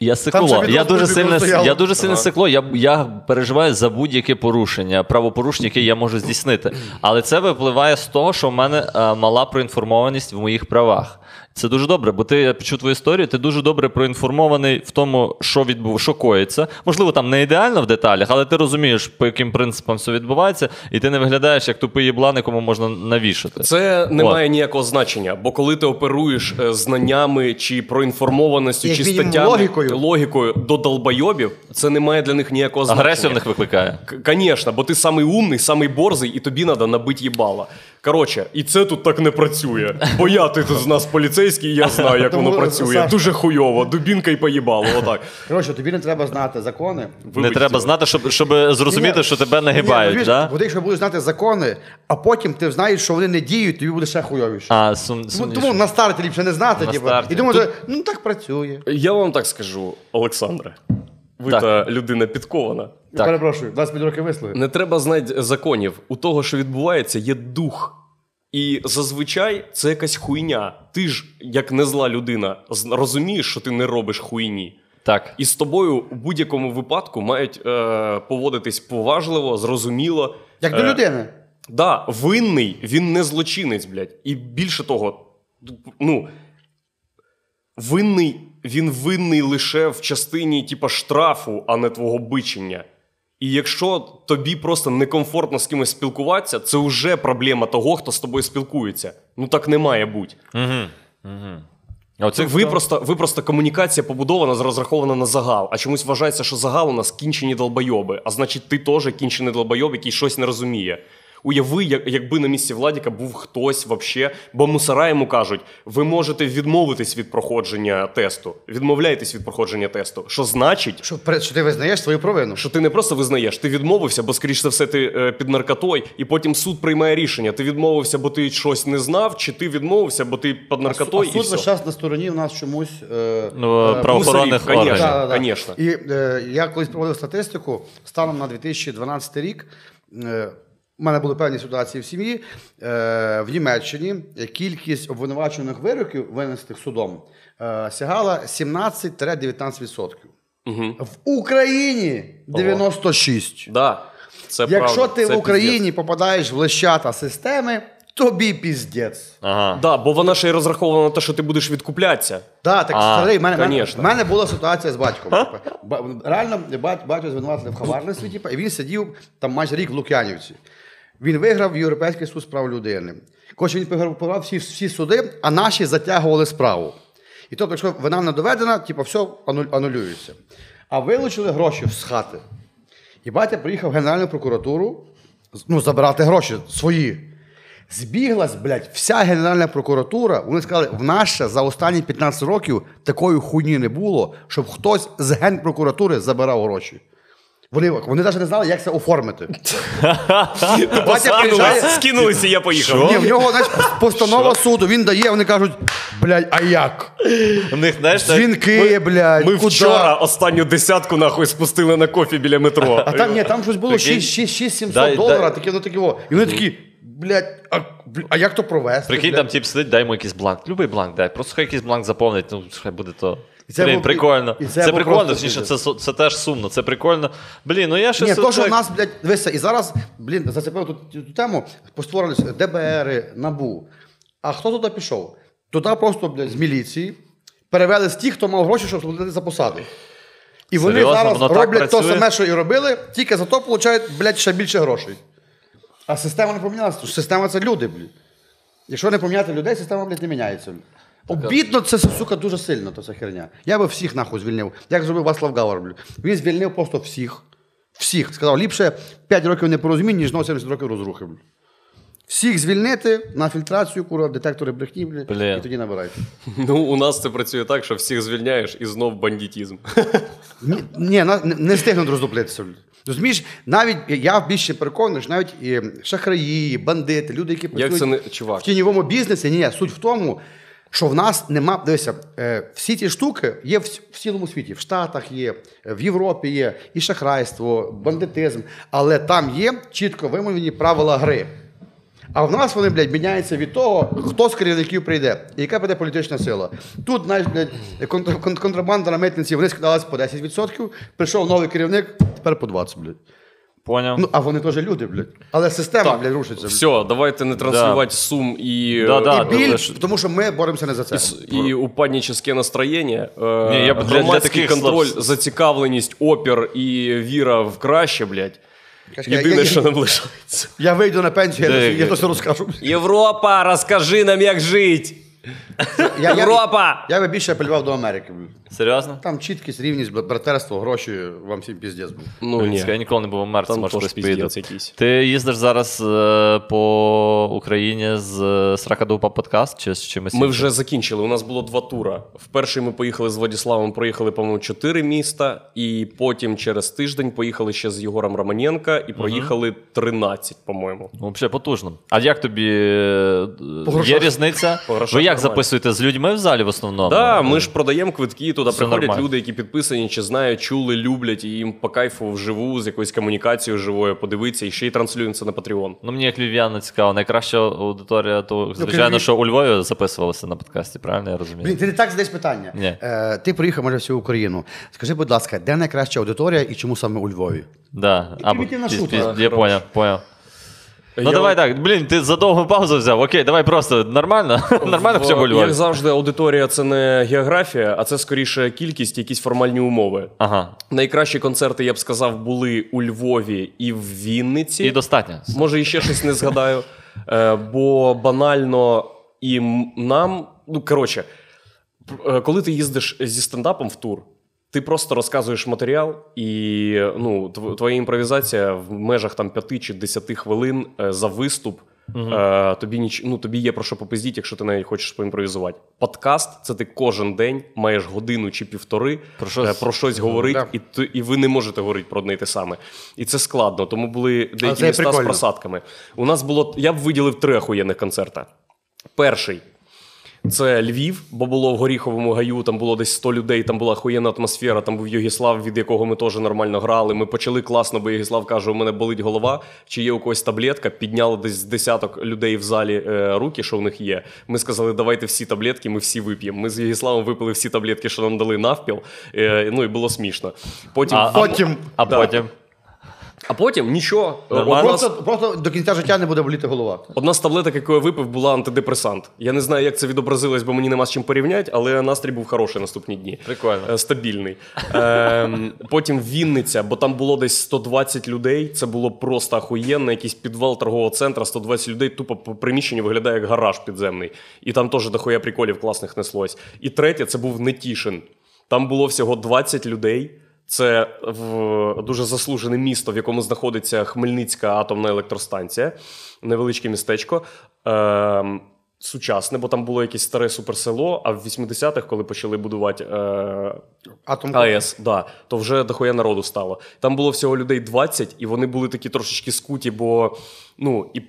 я сикло. Я дуже стояло. я дуже сильне сикло. Я, я переживаю за будь-яке порушення, правопорушення, яке я можу здійснити. Але це випливає з того, що в мене е, мала проінформованість в моїх правах. Це дуже добре, бо ти я почув твою історію, ти дуже добре проінформований в тому, що відбув, що коїться. Можливо, там не ідеально в деталях, але ти розумієш, по яким принципам все відбувається, і ти не виглядаєш як тупий єблан, якому можна навішати. Це не має ніякого значення, бо коли ти оперуєш е, знаннями чи проінформованістю, Як чи статтями логікою. логікою до долбойобів, це не має для них ніякого значення. Агресію в них викликає. Конечно, бо ти самий умний, самий борзий, і тобі треба набити їбала. Коротше, і це тут так не працює. Бо я ти тут з нас поліцейський, я знаю, як воно працює. Дуже хуйово, дубінка й поїбало. Отак. Коротше, тобі не треба знати закони. Не треба знати, щоб, щоб зрозуміти, Ні, що тебе нагибають. да? Бо ти, якщо будеш знати закони, а потім ти знаєш, що вони не діють, тобі буде ще хуйовіше. А, сум, Тому, тому на старті ліпше не знати, На типу, старті. і думати, ну так працює. Я вам так скажу, Олександре. Ви Так. та людина підкована. Так. Перепрошую, 25 років висловив. Не треба знати законів. У того, що відбувається, є дух. І зазвичай це якась хуйня. Ти ж, як незла людина, розумієш, що ти не робиш хуйні. Так. І з тобою у будь-якому випадку мають е, поводитись поважливо, зрозуміло. Як до Е, людини. Да, винний, він не злочинець, блядь. І більше того, ну. Винний, він винний лише в частині, типа, штрафу, а не твого бичення. І якщо тобі просто некомфортно з кимось спілкуватися, це вже проблема того, хто з тобою спілкується. Ну так не має бути. А оце Ви просто, ви просто комунікація побудована, розрахована на загал. А чомусь вважається, що загал у нас кінчені долбойоби. А значить, ти теж кінчений долбойоб, який щось не розуміє. Уяви, як, якби на місці Владіка був хтось вообще, бо мусора йому кажуть: ви можете відмовитись від проходження тесту. Відмовляйтесь від проходження тесту. Що значить, Що, перед- що ти визнаєш свою провину. що ти не просто визнаєш, ти відмовився, бо скоріш за все ти е, під наркотою, і потім суд приймає рішення. Ти відмовився, бо ти щось не знав, чи ти відмовився, бо ти під а наркотою, і суд весь час на стороні у нас чомусь. Е, Ну, е, правоохоронних конечно. органів. Да, да, да. І е, я колись проводив статистику станом на 2012 рік. Е, у мене були певні ситуації в сім'ї. Е, в Німеччині кількість обвинувачених вироків, винесених судом, е, сягала 17-19%. В Україні 96%. Да, це Якщо правда, ти це в Україні попадаєш в лещата системи, тобі піздець. Ага. Да, бо вона ще й розрахована на те, що ти будеш відкуплятися. Да, так А, старий, в мене, в мене, мене була ситуація з батьком. типу. Ба- Реально, батько звинуватили в хабарництві, типу, і він сидів там майже рік в Лук'янівці. Він виграв Європейський суд з прав людини. Коротше, він програв всі, всі суди, а наші затягували справу. І тобто, якщо вина не доведена, типу, все анулюється. А вилучили гроші з хати. І батя приїхав в Генеральну прокуратуру ну, забирати гроші свої. Збіглась, блядь, вся Генеральна прокуратура. Вони сказали, в нас за останні 15 років такої хуйні не було, щоб хтось з генпрокуратури забирав гроші. Вони, вони навіть не знали, як це оформити. Батя приїжджає, Скинулися, я поїхав. ні, в нього знаєш, постанова суду, він дає, вони кажуть, блядь, а як? У них, знаєш, Дзвінки, блядь, Ми вчора останню десятку нахуй спустили на кофі біля метро. А там ні, там щось було 6-700 доларів, таке, ну таке. о. І вони такі, блядь, а, а як то провести? Прикинь, там тип сидить, дай йому якийсь бланк. Любий бланк дай. Просто хай якийсь бланк заповнить, ну хай буде то. І це Блін, був- прикольно. і це це прикольно, точніше, це, це теж сумно, це прикольно. Блін, ну я ще Ні, то, що так- нас, блядь, дивися, і зараз, блін, зацепив тут цю тему, постворились ДБР, НАБУ. А хто туди пішов? Туди просто, блядь, з міліції перевели з тих, хто мав гроші, щоб платити за посади. І вони Серйозно? зараз Воно роблять те саме, що і робили, тільки за то получають, блядь, ще більше грошей. А система не помінялася. Система це люди, блядь. Якщо не поміняти людей, система, блядь, не міняється. Обідно це, сука, дуже сильно, то ця херня. Я би всіх нахуй звільнив. Як зробив Васлав Гавар. Він звільнив просто всіх. Всіх. Сказав, ліпше 5 років непорозумінь, ніж 70 років розрухи. Всіх звільнити на фільтрацію, кура, детектори брехні, Блін. і тоді набирайте. Ну, у нас це працює так, що всіх звільняєш і знов бандитізм. Ні, ні на- не, не встигнуть роздуплитися. Розумієш, навіть я більше переконаний, що навіть і шахраї, бандити, люди, які Як це не в чувак? тіньовому бізнесі, ні, суть в тому, що в нас нема. Дивися, е, всі ці штуки є в, в цілому світі. В Штатах є, в Європі є і шахрайство, бандитизм, але там є чітко вимовлені правила гри. А в нас вони, блядь, міняються від того, хто з керівників прийде і яка буде політична сила. Тут, контр- контрабанда на митниці, вони скидалися по 10%, прийшов новий керівник, тепер по 20%, блядь. Поняв. Ну, а вони теж люди, блядь. Але система, блядь, рушиться. блядь. Все, давайте не транслювати сум і, Да, да. І біль, тому що ми боремося не за це. і, і упаднічне настроєння, е, Ні, я б для- для громадський таких контроль, слов- зацікавленість, опір і віра в краще, блядь. Єдине, я- що нам лишається. Я вийду на пенсію, я, Де- я то все розкажу. Європа, розкажи нам, як жити. Я, я, Європа! я би більше апелював до Америки. Серйозно? Там чіткість, рівність, братерство, гроші, вам всім піздець. блядь. Ну, ні. Я ніколи не був у Мерці, може хтось поїде. якийсь. Ти їздиш зараз е, по Україні з е, Сракадупа подкаст чи з чимось? Ми іншим? вже закінчили. У нас було два тура. В перший ми поїхали з Владиславом, проїхали, по-моєму, чотири міста, і потім через тиждень поїхали ще з Єгором Романенка і проїхали 13, по-моєму. Ну, Взагалі потужно. А як тобі е, По є різниця? По грошах Ви як нормально. записуєте з людьми в залі в основному? Да, ми ж продаємо квитки, туди Все приходять нормально. люди, які підписані, чи знають, чули, люблять, і їм по кайфу вживу з якоюсь комунікацією живою подивитися, і ще й транслюємо це на Patreon. Ну, мені як львів'яна цікаво. Найкраща аудиторія, то звичайно, що у Львові записувалися на подкасті, правильно я розумію? Блін, ти не так задаєш питання. Ні. Е, ти приїхав майже всю Україну. Скажи, будь ласка, де найкраща аудиторія і чому саме у Львові? Да. Або, я поняв, поняв. Ну Я- давай так, блін, ти за довгу паузу взяв. Окей, давай просто нормально. Нормально В- хоча б. Як завжди, аудиторія це не географія, а це скоріше кількість, якісь формальні умови. Ага. Найкращі концерти, я б сказав, були у Львові і в Вінниці. І достатньо. Може, іще щось не згадаю. Е, бо банально і м- нам. Ну, коротше, е, коли ти їздиш зі стендапом в тур, ти просто розказуєш матеріал, і ну, твоя імпровізація в межах там 5 чи 10 хвилин е, за виступ. Е, тобі, ніч... ну, тобі є про що попиздіть, якщо ти навіть хочеш поімпровізувати. Подкаст це ти кожен день маєш годину чи півтори Про щось- е, про щось говорити, Да. і, і ви не можете говорити про одне й те саме. І це складно. Тому були деякі міста з просадками. У нас було, я б виділив три охуєнних концерта. Перший. Це Львів, бо було в Горіховому гаю, там було десь 100 людей, там була охуєнна атмосфера, там був Йогіслав, від якого ми теж нормально грали. Ми почали класно, бо Йогіслав каже: у мене болить голова, чи є у когось таблетка. Підняли десь з десяток людей в залі е, руки, що в них є. Ми сказали, давайте всі таблетки, ми всі вип'ємо. Ми з Йогіславом випили всі таблетки, що нам дали навпіл. Е, ну і було смішно. Потім, А, Потім. А Да. потім. А потім нічого. Нормально. Одна з- Просто, просто до кінця життя не буде боліти голова. Одна з таблеток, яку я випив, була антидепресант. Я не знаю, як це відобразилось, бо мені нема з чим порівняти, але настрій був хороший наступні дні. Прикольно. Е, Стабільний. Ем, потім Вінниця, бо там було десь 120 людей. Це було просто ахуєнно. Якийсь підвал торгового центру, 120 людей, тупо по приміщенню виглядає як гараж підземний. І там теж дохуя приколів класних неслось. І третє, це був Нетішин. Там було всього 20 людей. Це в дуже заслужене місто, в якому знаходиться Хмельницька атомна електростанція, невеличке містечко. Ем, сучасне, бо там було якесь старе суперсело, а в 80-х, коли почали будувати е, Атом. АЕС, да, то вже дохуя народу стало. Там було всього людей 20, і вони були такі трошечки скуті, бо ну і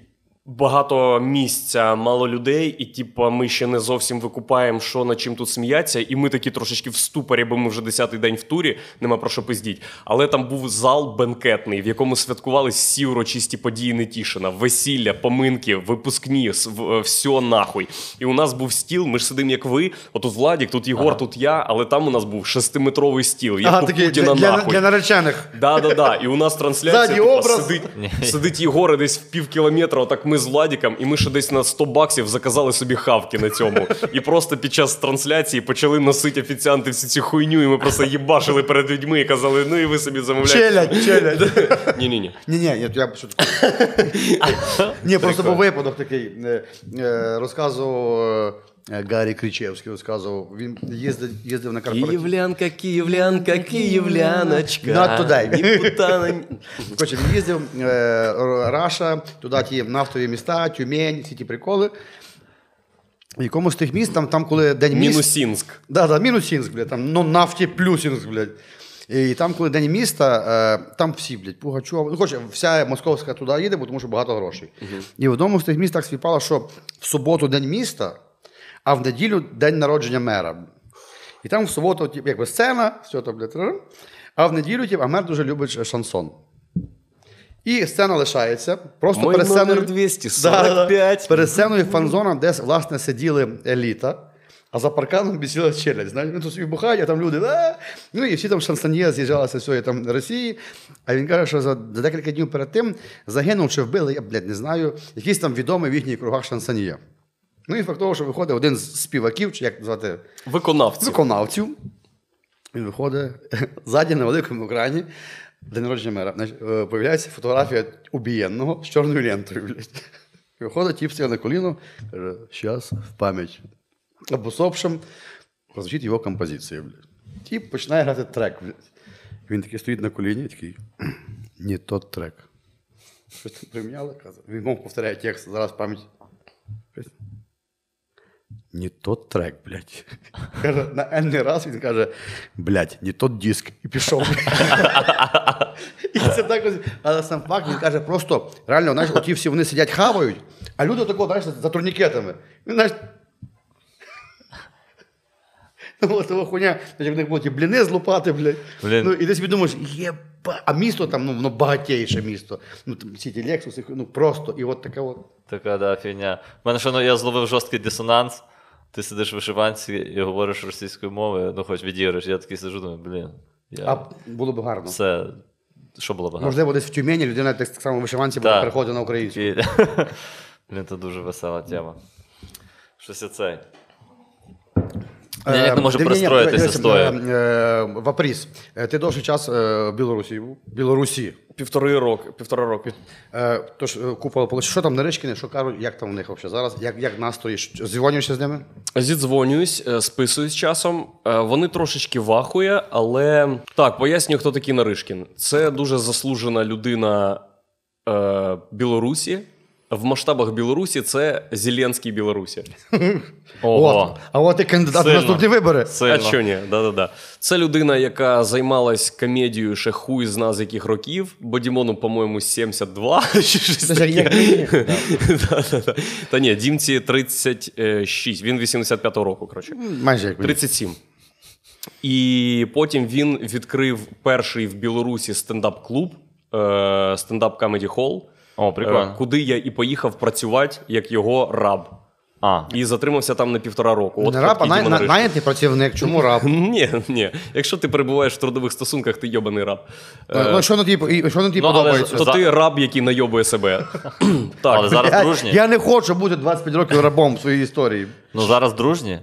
багато місця, мало людей, і типа ми ще не зовсім викупаємо, що над чим тут сміяться. І ми такі трошечки в ступорі, бо ми вже 10-й день в турі, нема про що пиздіть. Але там був зал бенкетний, в якому святкували всі урочисті події Нетішина, весілля, поминки, випускні, е, все нахуй. І у нас був стіл, ми ж сидимо, як ви. Отут Владік, тут Єгор, тут я, але там у нас був шестиметровий стіл. Як Ага, у такий Путіна для, для, нахуй. для наречених. Да, да, да. І у нас трансляція образ. сидить, сидить Єгор десь в пів кілометра, отак ми з Владіком, і ми ще десь на 100 баксів заказали собі хавки на цьому. І просто під час трансляції почали носити офіціанти всю цю хуйню, і ми просто їбашили перед людьми і казали, ну і ви собі замовляєте. Челядь, челядь. Ні, ні, ні. Ні, ні, я. Ні, просто був випадок такий. Е, е, Розказував е, Гаррі Кричевський розказував. Він їздив, їздив на корпоратив. Київлянка, київлянка, київляночка. Not today. Ні Коротше, він їздив е, Раша, туди ті нафтові міста, Тюмень, всі ті приколи. В якомусь з тих міст, там, там коли день міст. Мінусінськ. Да, да, Мінусінськ, блядь, там, ну, нафті плюсінськ, блядь. І там, коли день міста, е, там всі, блядь, Пугачов, ну, хоче, вся московська туди їде, бо тому що багато грошей. І в одному з тих міст так співпало, що в суботу день міста, а в неділю день народження мера. І там в суботу, якби сцена, все то, блядь, а в неділю, тип, а мер дуже любить шансон. І сцена лишається. Просто Мой перед сценою. номер 245. Перед сценою фан-зона, де власне сиділи еліта, а за парканом бісіла челядь. Знаєш, вони тут собі бухають, а там люди. «А!» Ну і всі там шансоньє з'їжджалися з всієї там Росії. А він каже, що за, декілька днів перед тим загинув чи вбили, я блядь, не знаю, якийсь там відомий в їхніх кругах шансоньє. Ну і факт того, що виходить один з співаків, чи як звати Виконавці. виконавців. Він виходить ззаді на великому екрані. День народження мера. Е, Появляється фотографія убієнного з чорною лентою. Блядь. Виходить, тіп стоїть на коліно, каже, щас в пам'ять. Об усопшим прозвучить його композиція. Блядь. Тіп починає грати трек. Блядь. Він такий стоїть на коліні, такий, не тот трек. Щось там приміняло, каже. Він мов повторяє текст, зараз пам'ять. Не тот трек, блядь. Каже, на енний раз він каже, блядь, не тот диск. І пішов. І це так ось. Але сам факт, він каже, просто реально, знаєш, оті всі вони сидять хавають, а люди тако, знаєш, за турнікетами. Він, знаєш, Ну, того хуйня, як в них будуть і бліни злупати, блядь. Блін. Ну, і ти собі думаєш, єба. А місто там, ну, воно багатейше місто. Ну, там всі ті Лексуси, ну просто, і от таке от. Така да, фігня. У мене ще ну, я зловив жорсткий дисонанс. Ти сидиш в вишиванці і говориш російською мовою, ну хоч відіграєш. Я такий сиджу, думаю, блін. Я... А було б гарно. Все, що було багато. Можливо, десь в Тюмені людина так само в вишиванці буде Так. переходити на українську. І... Блін, це дуже весела тема. Щось оцей. Я ніяк не можу Е, з тою. е, е, Вапріс, е, ти довший час е, в Білорусі був? Білорусі. Півтори роки. Півтора роки. Е, Тож е, купа получ- Що там Наришкіни, що кажуть, як там у них взагалі зараз? Як, як настрої? Що- Дзвонюєшся з ними? Зідзвонююсь, е, списуюсь часом. Е, Вони трошечки вахує, але так, пояснюю, хто такий Наришкін. Це дуже заслужена людина е, Білорусі. В масштабах Білорусі це Зеленський Білорусі. Ого. От. А от і кандидат в Сильно. наступні вибори. Сильно. А що ні? Да-да-да. Це людина, яка займалась комедією ще хуй з яких років. Бо Дімону, по-моєму, 72 чи щось Це таке. як мені. Да-да-да. Та ні, Дімці 36. Він 85-го року, коротше. Майже як мені. 37. І потім він відкрив перший в Білорусі стендап-клуб, е, стендап Comedy Hall, О, прикольно. е, куди я і поїхав працювати як його раб. А, І затримався там на півтора року. От Не раб, а най- на- найнятий працівник. Чому раб? Ні, ні. Якщо ти перебуваєш в трудових стосунках, ти йобаний раб. Е, Ну, що на тобі, і- що на тобі Ну, але подобається? То за- ти раб, який найобує себе. але Так. зараз Я, дружні. я не хочу бути 25 років рабом в своїй історії. Ну зараз дружні.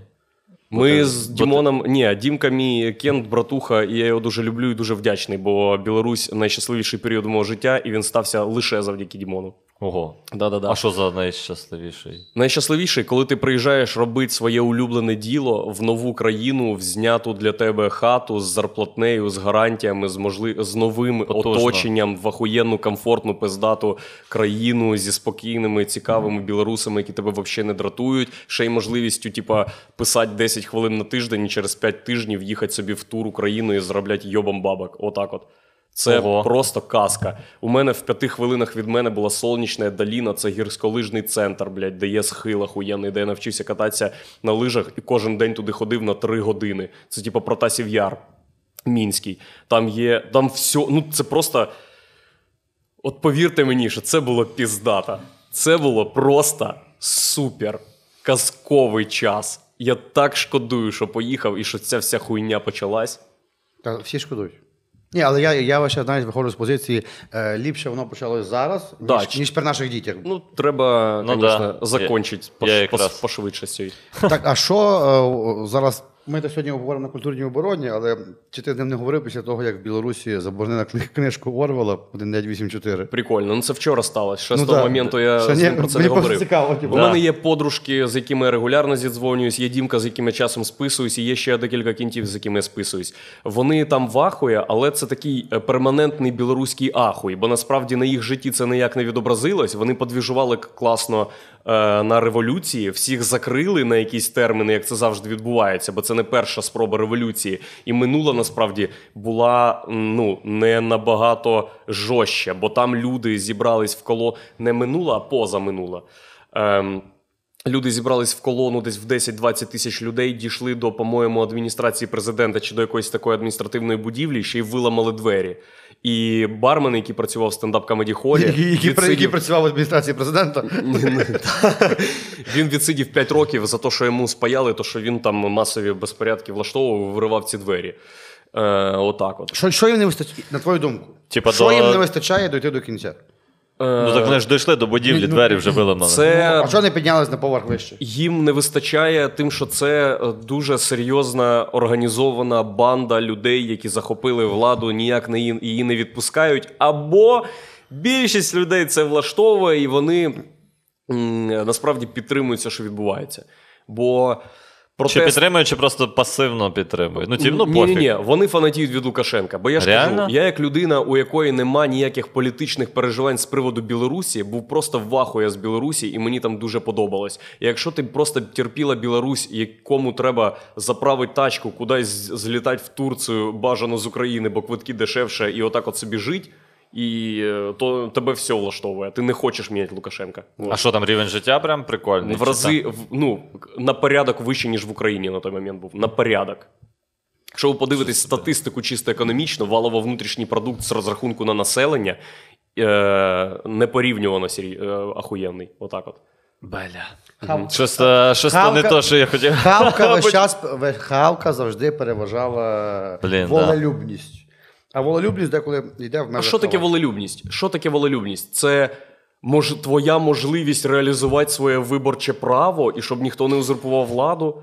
Ми з Дімоном. Ні, Дімка мій кент, братуха, і я його дуже люблю і дуже вдячний, бо Білорусь найщасливіший період мого життя, і він стався лише завдяки Дімону. Ого. Да-да-да. А що за найщасливіший? Найщасливіший, коли ти приїжджаєш робити своє улюблене діло в нову країну, в зняту для тебе хату з зарплатнею, з гарантіями, з можли... з новим Потужно. оточенням, в ахуєнну, комфортну, пиздату країну зі спокійними, цікавими білорусами, які тебе взагалі не дратують. Ще й можливістю, типа, писати 10 хвилин на тиждень і через 5 тижнів їхати собі в тур Україну і заробляти йобом бабок. Отак от. Це Ого. просто казка. У мене в п'яти хвилинах від мене була сонячна доліна, це гірськолижний центр, блядь, де є схил охуєнний, де я навчився кататися на лижах і кожен день туди ходив на три години. Це типу Протасів Яр Мінський. Там є, там все, ну це просто. От повірте мені, що це було піздата. Це було просто супер казковий час. Я так шкодую, що поїхав і що ця вся хуйня почалась. Та всі шкодують. Ні, але я, я ваше, навіть виходжу з позиції, е, ліпше воно почалось зараз, ніж, Да, чи- ніж при наших дітях. Ну, треба, Ну конечно, да. закончити Я- я пош- якраз. пошвидше сьогодні. Так, а що е, зараз Ми то сьогодні говоримо на культурній обороні, але чи ти з ним не говорив після того, як в Білорусі заборонена кни- книжку Орвела 1984? Прикольно. Ну це вчора сталося. Ще з Ну, того да. моменту я Ще з ні, про це мені не говорив. цікаво, типу. У Да. мене є подружки, з якими я регулярно зідзвонююсь, є Дімка, з яким я часом списуюсь, і є ще декілька кінтів, з якими я списуюсь. Вони там в ахуї, але це такий е, перманентний білоруський ахуй, бо насправді на їх житті це ніяк не відобразилось. Вони подвіжували класно на революції, всіх закрили на якісь терміни, як це завжди відбувається, бо це не перша спроба революції. І минула насправді була ну не набагато жорстче, бо там люди зібрались в коло не минула, а поза минула. Ем, Люди зібрались в колону десь в 10-20 тисяч людей, дійшли до, по-моєму, адміністрації президента чи до якоїсь такої адміністративної будівлі, ще й виламали двері. І бармен, який працював в стендап комеді холі, Який, відсидів- працював в адміністрації президента. він відсидів 5 років за те, що йому спаяли, то що він там масові безпорядки влаштовував, виривав ці двері. Е, отак от. Що, що їм не вистачає, на твою думку? Типа що до- їм не вистачає дойти до кінця? Ну так вони ж дійшли до будівлі, Ну, двері вже виламали. Це А що не піднялись на поверх вище? їм не вистачає тим, що це е, дуже серйозна організована банда людей, які захопили владу, ніяк не її, її не відпускають. Або більшість людей це влаштовує, і вони м, насправді підтримують все, що відбувається. Бо Чи протест... підтримують, чи просто пасивно підтримують? Ну, ті, ну ні, пофіг. ні, ні, вони фанатіють від Лукашенка. Бо я ж Реально? кажу, я як людина, у якої нема ніяких політичних переживань з приводу Білорусі, був просто в ахуя з Білорусі, і мені там дуже подобалось. І якщо ти просто терпіла Білорусь, якому треба заправити тачку, кудись злітати в Турцію, бажано з України, бо квитки дешевше, і отак от собі жить. І е, то тебе все влаштовує. Ти не хочеш міняти Лукашенка. А що там рівень життя прям прикольний? В рази в- ну, на порядок вище, ніж в Україні на той момент був. На порядок. Якщо ви подивитесь статистику чисто економічно, валово внутрішній продукт з розрахунку на населення е, непорівнювано сері- е, ахуєнний. Отак от. Бля. Щось, щось то не то, що я хотів. Хавка весь час хавка завжди переважала Блін, волелюбність. А волелюбність деколи йде в А що таке волелюбність? Що таке волелюбність? Це мож, твоя можливість реалізувати своє виборче право і щоб ніхто не узурпував владу.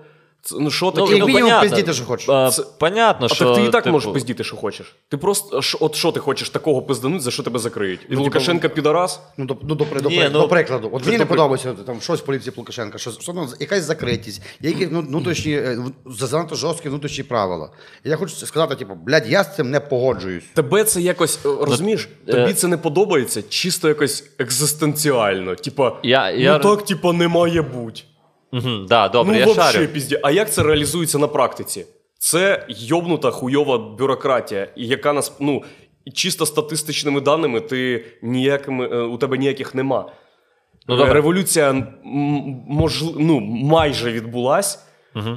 Ну, що Ну, таке? як мінімум, понятно. пиздіти, що хочеш. А, Це- Понятно, А що... так ти і так типу, можеш пиздіти, що хочеш. Ти просто ш- от що ти хочеш такого пиздануть, за що тебе закриють? І Лукашенка підарас? Ну, до, ну, до, до, Ні, при- ну, до прикладу. От мені не подобається там щось в поліції Лукашенка, що, що ну, якась закритість, є якісь ну, внутрішні, е, занадто жорсткі внутрішні правила. І я хочу сказати, типу, блядь, я з цим не погоджуюсь. Тебе це якось е, розумієш? Тобі е, це не подобається чисто якось екзистенціально. Типа, Я- я- ну так, типа, не має бути. Мгм, да, добре, ну, я вообще, шарю. пізді. А як це реалізується на практиці? Це йобнута хуйова бюрократія, яка нас ну чисто статистичними даними, ти ніякими е, у тебе ніяких нема. Ну, добре. Революція мож, ну, майже відбулась,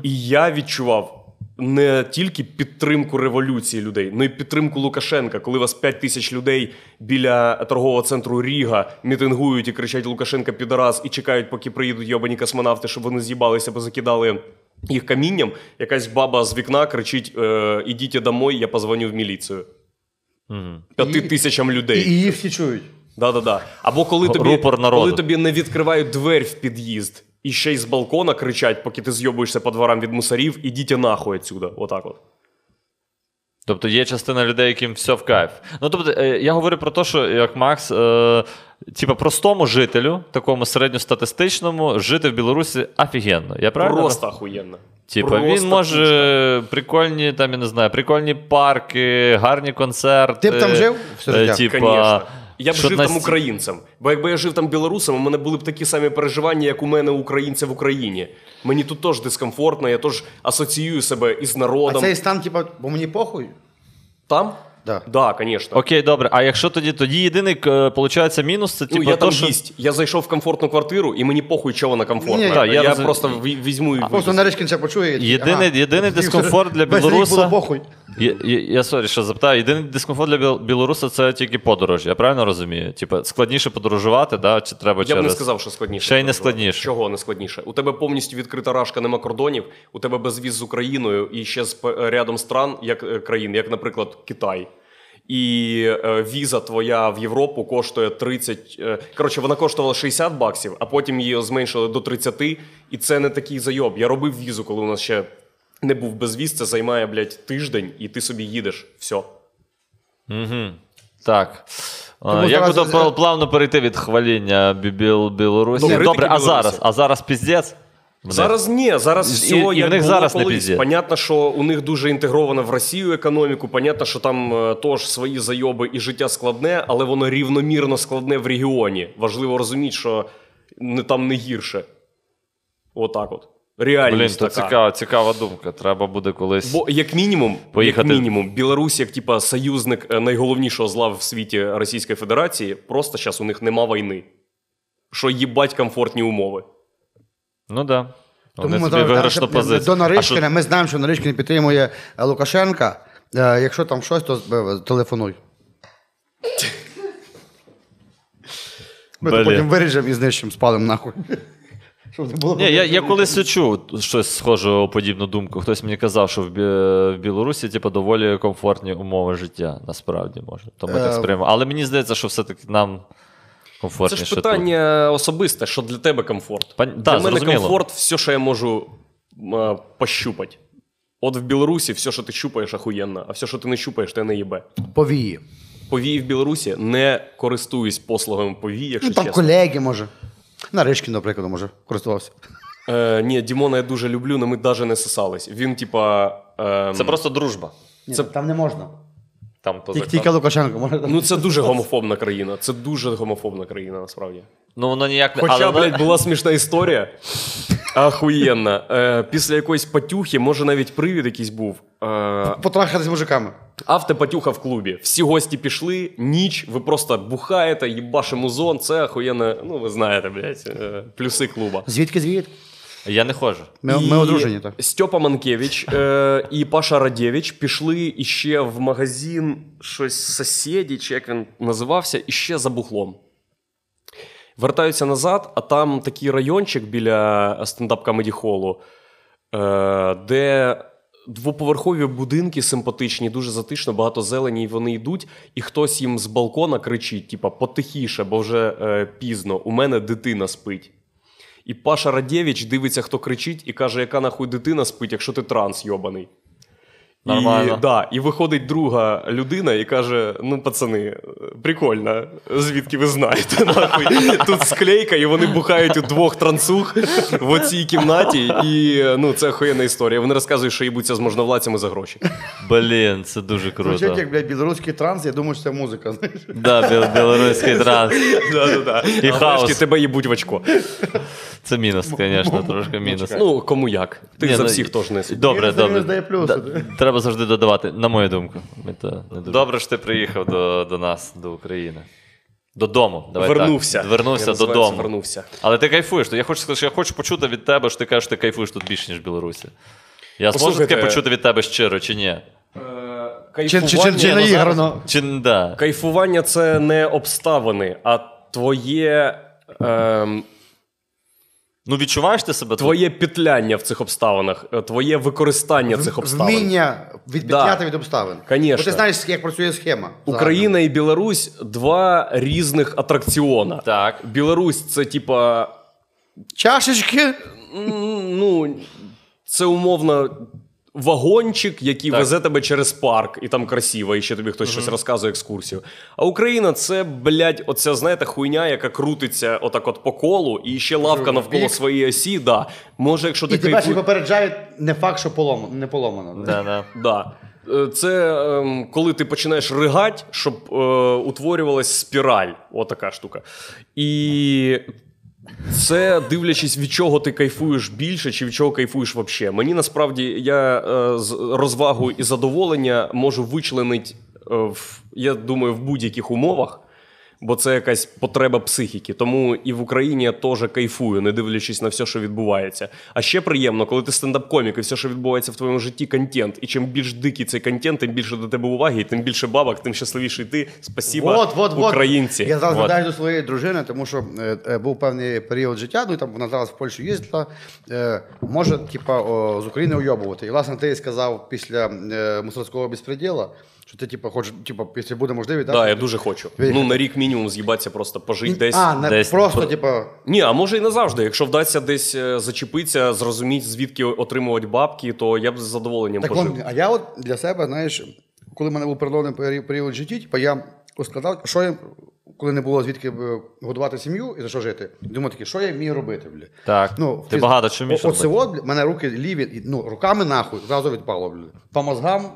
і я відчував. Не тільки підтримку революції людей, але й підтримку Лукашенка, коли вас 5 тисяч людей біля торгового центру Ріга мітингують і кричать Лукашенка підарас і чекають, поки приїдуть йобані космонавти, щоб вони з'їбалися, бо закидали їх камінням. Якась баба з вікна кричить: е, Ідіть домой, я позвоню в міліцію. П'яти І- тисячам людей. і її всі чують. Да-да-да. Або коли тобі, Рупор коли тобі не відкривають двері в під'їзд, і ще й з балкона кричать, поки ти зйобуєшся по дворам від мусорів, ідіть нахуй отсюда. Отак от. Тобто є частина людей, яким все в кайф. Ну тобто, е, я говорю про те, що як Макс, е, типа простому жителю, такому середньостатистичному, жити в Білорусі офігенно. Я правильно? Просто охуєнно. Типа, Просто він може прикольні, там, я не знаю, прикольні парки, гарні концерти. Ти б там жив все Е, життя? Типа, Конечно. Я б що жив там українцем. Бо якби я жив там білорусом, у мене були б такі самі переживання, як у мене українця в Україні. Мені тут теж дискомфортно, я теж асоціюю себе із А народом. цей стан, типу, бо мені похуй. Там? Да. Да, звісно. Окей, добре. А якщо тоді, тоді єдиний, виходить, мінус, це Ну, типу, я то, там що... гість. Я зайшов в комфортну квартиру, і мені похуй, що вона комфортна. Ні, так, я я розум- просто ві- візьму і Просто. Наришкін це почує. і Єдиний, ага. єдиний дискомфорт для рік білоруса. було похуй. Я, я, я сорі, що запитаю. Єдиний дискомфорт для біл- білоруса це тільки подорож. Я правильно розумію? Типа складніше подорожувати, да? чи треба Я через. б не сказав, що складніше. Ще й не складніше. Чого не складніше? У тебе повністю відкрита рашка, нема кордонів, у тебе безвіз з Україною і ще з п- рядом стран, як е, країн, як, наприклад, Китай. І е, віза твоя в Європу коштує 30. Е, коротше, вона коштувала 60 баксів, а потім її зменшили до 30. І це не такий зайоб. Я робив візу, коли у нас ще не був безвіз, це займає, блядь, тиждень, і ти собі їдеш. Все. Так. А, Тому Як зараз- буде плавно перейти від хваління Бі- Білорусі? Ну, Добре, а зараз? А зараз піздець? В них? Зараз ні, зараз І- все і в них було зараз не колись. Понятно, що у них дуже інтегровано в Росію економіку. Понятно, що там е, теж свої зайоби і життя складне, але воно рівномірно складне в регіоні. Важливо розуміти, що не там не гірше. Отак от. Блін, то така. цікава, цікава думка. Треба буде колись. Бо як мінімум, Поїхати. як мінімум, Білорусь, як типа союзник е, найголовнішого зла в світі Російської Федерації, просто зараз у них нема війни. Що їбать комфортні умови. Ну так. Да. Вони Тому ми собі виграшну позицію. До А що- ми знаємо, що Наришкін підтримує е, Лукашенка. Е, Якщо там щось, то е, телефонуй. Ми то потім виріжемо і знищимо, спалимо нахуй. Щоб не було Ні, я, я колись чув щось схоже подібну думку. Хтось мені казав, що в, Бі... в Білорусі типу, доволі комфортні умови життя, насправді може. То ми так сприймемо. Але мені здається, що все-таки нам Це ж питання особисте, що для тебе комфорт. Пон- для да, мене зрозуміло. комфорт все, що я можу е, пощупати. От в Білорусі все, що ти щупаєш, ахуєнно, а все, що ти не щупаєш, те не їбе. Повії. Повії в Білорусі не користуюсь послугами повії, якщо Ну, там чесно. колеги, може. Наришкін, наприклад, може, користувався. Е, ні, Дімона я дуже люблю, але ми навіть не сосались. Він, типа. Е, Це просто дружба. Ні, Це- Там не можна. Там по Тільки, тільки Лукашенко може. Ну, це дуже гомофобна країна. Це дуже гомофобна країна, насправді. Ну воно ніяк не. Хоча, але блядь, була смішна історія. Ахуєнна. Е, після якоїсь патюхи, може навіть привід якийсь був. Е, Потрахати з мужиками. Автопатюха в клубі. Всі гості пішли, ніч, ви просто бухаєте, їбаше музон, це охуєнно, ну ви знаєте, блядь, е, плюси клуба. Звідки звідки? Я не ходжу. Ми, ми одружені, так. Стьопа Манкевич е, і Паша Радєвич пішли іще в магазин щось сусіді, чи як він називався, іще за бухлом. Вертаються назад, а там такий райончик біля стендап комеді холу, е, де двоповерхові будинки симпатичні, дуже затишно, багато зелені, і вони йдуть, і хтось їм з балкона кричить: типа, потихіше, бо вже е, пізно, у мене дитина спить. І Паша Радєвич дивиться, хто кричить, і каже, яка нахуй дитина спить, якщо ти транс йобаний. Нормально. І, да, і виходить друга людина і каже: ну, пацани, прикольно, звідки ви знаєте? Нахуй. Тут склейка, і вони бухають у двох трансух в оцій кімнаті. І ну, це охуєнна історія. Вони розказують, що їбуться з можновладцями за гроші. Блін, це дуже круто. Звучить як, блядь, білоруський транс, я думаю, що це музика. знаєш. Да, біл- білоруський транс. Да-да-да. І хаос. тебе їбуть в очко. Це мінус, звісно, трошки мінус. Ну, кому як. Ти Ні, за ну, всіх теж не сидиш. Добре, добре. плюси, Да, да. Треба завжди додавати, на мою думку. Ми то не дуже. Добре, що ти приїхав до, до нас, до України. Додому. Давай Вернувся. Так. Вернувся Я додому. Вернувся. Але ти кайфуєш. Я хочу сказати, що я хочу почути від тебе, що ти кажеш, що ти кайфуєш тут більше, ніж в Білорусі. Я зможу таке почути від тебе щиро чи ні? Чи, чи, чи, чи Кайфування- наіграно? Чи да. Кайфування це не обставини, а твоє, ем, Ну відчуваєш ти себе тут? твоє петляння в цих обставинах, е, твоє використання цих обставин. Вміння відпетляти від обставин. Конечно. Бо ти знаєш, як працює схема. Україна і Білорусь два різних атракціона. Так. Білорусь це типа. Чашечки. Ну, це умовно. Вагончик, який Так. везе тебе через парк, і там красиво, і ще тобі хтось щось розказує екскурсію. А Україна це, блядь, оця, знаєте, хуйня, яка крутиться отак от по колу, і ще лавка навколо бік. своєї осі. Да. Може, якщо ти І тебе ще попереджають не факт, що поломано, не поломано. Да, да. Да. Е, Це ем, коли ти починаєш ригати, щоб е, утворювалась спіраль. Отака штука. І це дивлячись, від чого ти кайфуєш більше, чи від чого кайфуєш взагалі. Мені насправді я е, з розвагу і задоволення можу вичленити, е, я думаю, в будь-яких умовах. Бо це якась потреба психіки. Тому і в Україні я теж кайфую, не дивлячись на все, що відбувається. А ще приємно, коли ти стендап-комік і все, що відбувається в твоєму житті, контент. І чим більш дикий цей контент, тим більше до тебе уваги, і тим більше бабок, тим щасливіший ти. Спасіба, Вот, вот, вот. Я зараз Вот. до своєї дружини, тому що е, е, був певний період життя, ну і там вона зараз в Польщу їздила. Е, може, типа, о, з України уйобувати. І власне ти сказав після е, мусорського безпреділа, Що ти, типу, хочеш, типу, якщо буде можливість, Так, да, я дуже хочу. Виїхати. Ну, на рік мінімум з'їбатися, просто пожити десь. А, не десь просто, про- типу, Ні, а може і не завжди. Якщо вдасться десь е, зачепитися, зрозуміти, звідки отримувати бабки, то я б з задоволенням Так пожив. он, а я от для себе, знаєш, коли в мене був переломний період в житті, типу, я складав, що я, коли не було звідки е, годувати сім'ю і за що жити, думав таки, що я вмію робити, бля. Так. Ну, Ти фіз- багато чого вмієш Оце от, мене руки ліві, і, ну, руками нахуй, зразу відпало, бля. По мозгам,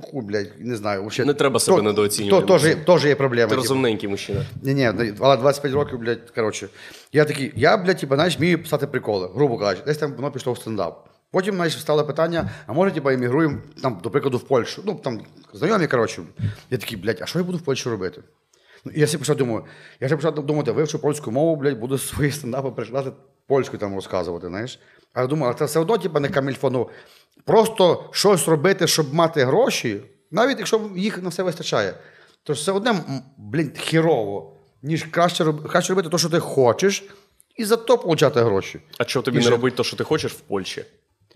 хуй, блядь, не знаю. Вообще, Не треба себе То- недооцінювати. То, теж, теж є проблема. Ти типу. розумненький мужчина. Ні, ні, але 25 років, блядь, коротше. Я такий, я, блядь, типу, знаєш, вмію писати приколи, грубо кажучи, десь там воно пішло в стендап. Потім, знаєш, стало питання, а може, типу, емігруємо, там, до прикладу, в Польщу. Ну, там, знайомі, коротше. Я такий, блядь, а що я буду в Польщі робити? Ну, і я почав думати, я вже почав думати, вивчу польську мову, блядь, буду свої стендапи перекладати польською там розказувати, знаєш. А я думаю, а це все одно, типу, не камільфо, ну, просто щось робити, щоб мати гроші, навіть якщо їх на все вистачає, то все одне, м, блін, хірово, ніж краще, краще робити те, що ти хочеш, і за то получати гроші. А що тобі І не ще... робити те, що ти хочеш в Польщі?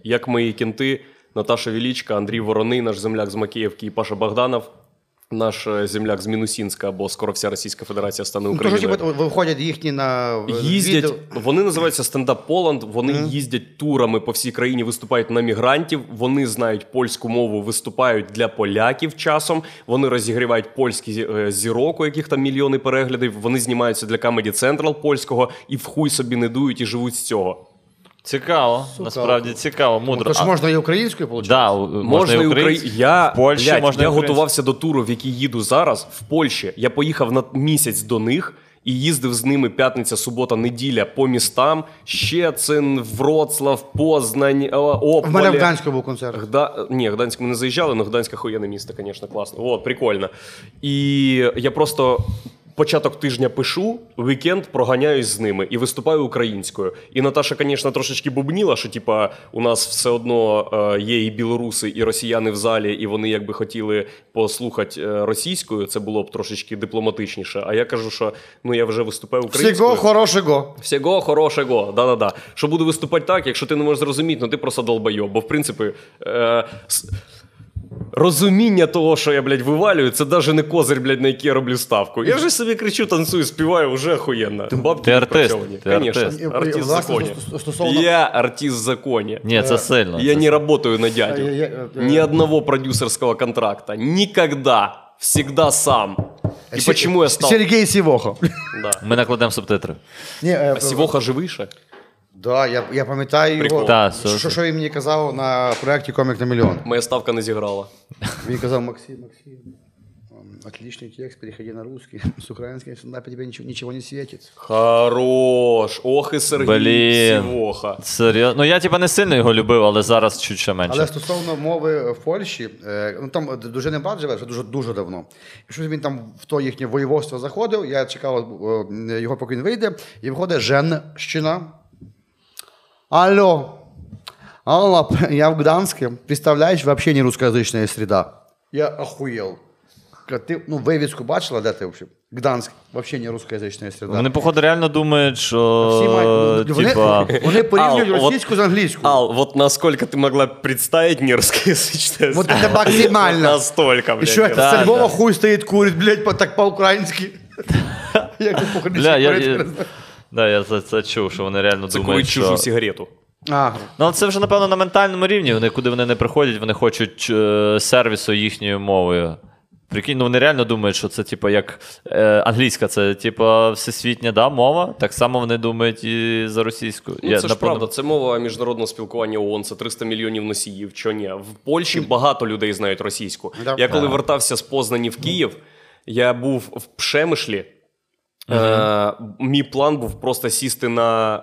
Як мої кінти, Наташа Вілічка, Андрій Вороний, наш земляк з Макіївки і Паша Богданов, наш е, земляк з Мінусінська, бо скоро вся Російська Федерація стане Ну, Україною. типу, виходять їхні на Їздять, відео. вони називаються стендап Поланд. Вони їздять турами по всій країні, виступають на мігрантів. Вони знають польську мову, виступають для поляків часом. Вони розігрівають польські е, зірок, у яких там мільйони переглядів. Вони знімаються для Comedy Central польського і в хуй собі не дують і живуть з цього. Цікаво, насправді цікаво, мудро. То ж А- можна і українською получати. Да, можна, Можна і і Украї... українською. Я, в Польщі блядь, можна я готувався до туру, в який їду зараз, в Польщі. Я поїхав на місяць до них і їздив з ними п'ятниця, субота, неділя по містам. Щецин, Вроцлав, Познань, Ополе. В мене в Гданську був концерт. Гда... Ні, Гданськ ми не заїжджали, але Гданськ охуєнне місто, звісно, класно. От, прикольно. І я просто. Початок тижня пишу, вікенд проганяюсь з ними і виступаю українською. І Наташа, звісно, трошечки бубніла, що типа у нас все одно е, є і білоруси, і росіяни в залі, і вони якби хотіли послухати е, російською. Це було б трошечки дипломатичніше. А я кажу, що ну я вже виступаю українською. Всього хорошого. Всього хорошого, да-да-да. Що буду виступати так, якщо ти не можеш зрозуміти, ну ти просто долбайоб. Бо в принципі. Е, Розуміння того, що я, блядь, вивалюю, це навіть не козир, блядь, на який я роблю ставку. Я вже собі кричу, танцюю, співаю, вже охуєнно. Бабки Ти артист, відпрацьовані. ти Конечно, артист. І- і, артист в власне, законі. сто- стосовно- Я артист в законі. Ні, це сильно. Я це не работаю на дядю. Я- я- я- Ни одного продюсерского контракта. Никогда. Всегда сам. И Се- почему я стал... Сергій Сівохо. Да. Ми накладемо субтитри. Ні, е, А Сівоха живіше? Да, я, я пам'ятаю Прикол. його. Та, що, що, він мені казав на проєкті Комік на мільйон. Моя ставка не зіграла. Він казав, Максим, Максим, ем, отличный текст, переходи на русский. С украинским стендапе тебе ничего, ничего не светит. Хорош. Ох і Сергій Блін. Сівоха. Серйозно. Ну я типа не сильно його любив, але зараз чуть ще менше. Але стосовно мови в Польщі, е, ну там дуже не брат живе, вже дуже дуже давно. І щось він там в то їхнє воєводство заходив. Я чекав е, його, поки він вийде, і виходить Женщина. Алло. Алло, я в Гданске. Представляешь, вообще не русскоязычная среда. Я охуел. Ка- Ти ну, вивіску бачила, де ти взагалі? Гданськ, вообще не русскоязычная среда. Вони, походу, реально думають, що. Всі мають, ну, вони, типа, вони порівнюють Ал, от- російську з англійською. Ал, вот насколько ты могла представить не русскоязычное Вот слово? это максимально. Настолько, блядь. Еще я- Да, со Львова да. хуй стоит, курит, блядь, по- так по-українськи. Як ти по-українськи Бля, я, курити, я, не знаю. да, я це, це чув, що вони реально Це думають, чужу що... сигарету. А, Ну, але це вже, напевно, на ментальному рівні. Вони, куди вони не приходять, вони хочуть е, сервісу їхньою мовою. Прикинь, ну вони реально думають, що це типу як е, англійська, це типу всесвітня да, мова. Так само вони думають і за російську. Ну, Я, це ж правда, це мова міжнародного спілкування ООН, це 300 мільйонів носіїв. Чо ні? В Польщі багато людей знають російську. Да. Я коли вертався з Познані в Київ, я був в Пшемишлі. Е, мій план був просто сісти на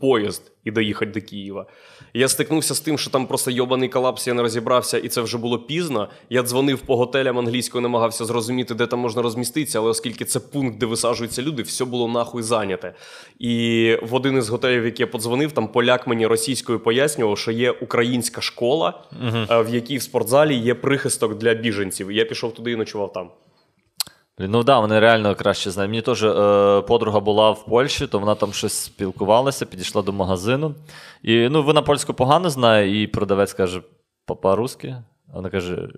поїзд і доїхати до Києва. Я стикнувся з тим, що там просто йобаний колапс, я не розібрався, і це вже було пізно. Я дзвонив по готелям англійською, намагався зрозуміти, де там можна розміститися, але оскільки це пункт, де висаджуються люди, все було нахуй зайняте. І в один із готелів, в який я подзвонив, там поляк мені російською пояснював, що є українська школа, е, в якій в спортзалі є прихисток для біженців. І я пішов туди і ночував там. Ну так, да, вони реально краще знають. Мені теж е, подруга була в Польщі, то вона там щось спілкувалася, підійшла до магазину. І ну, вона польську погано знає, і продавець каже по- по-русски. А Вона каже: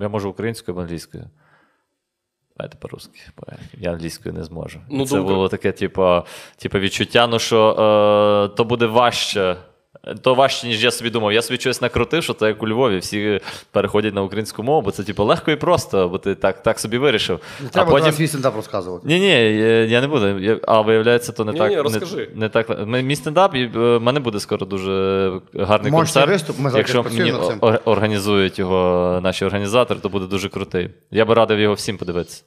я можу українською або англійською. Давайте по-русски. бо Я англійською не зможу. Ну, це думка- було таке, типу, типу відчуття, ну що е, то буде важче. То важче, ніж я собі думав. Я собі щось накрутив, що це як у Львові. Всі переходять на українську мову, бо це типу, легко і просто, бо ти так, так собі вирішив. Не а треба потім... потім... свій стендап розказувати. Ні, ні, я, я не буду. Я, а виявляється, то не Ні, так. ні, не- розкажи. Не, так. Ми- Мій стендап, і в мене буде скоро дуже гарний Мощний концерт. виступ, ми Якщо мені цим. о- організують його наші організатори, то буде дуже крутий. Я би радив його всім подивитися.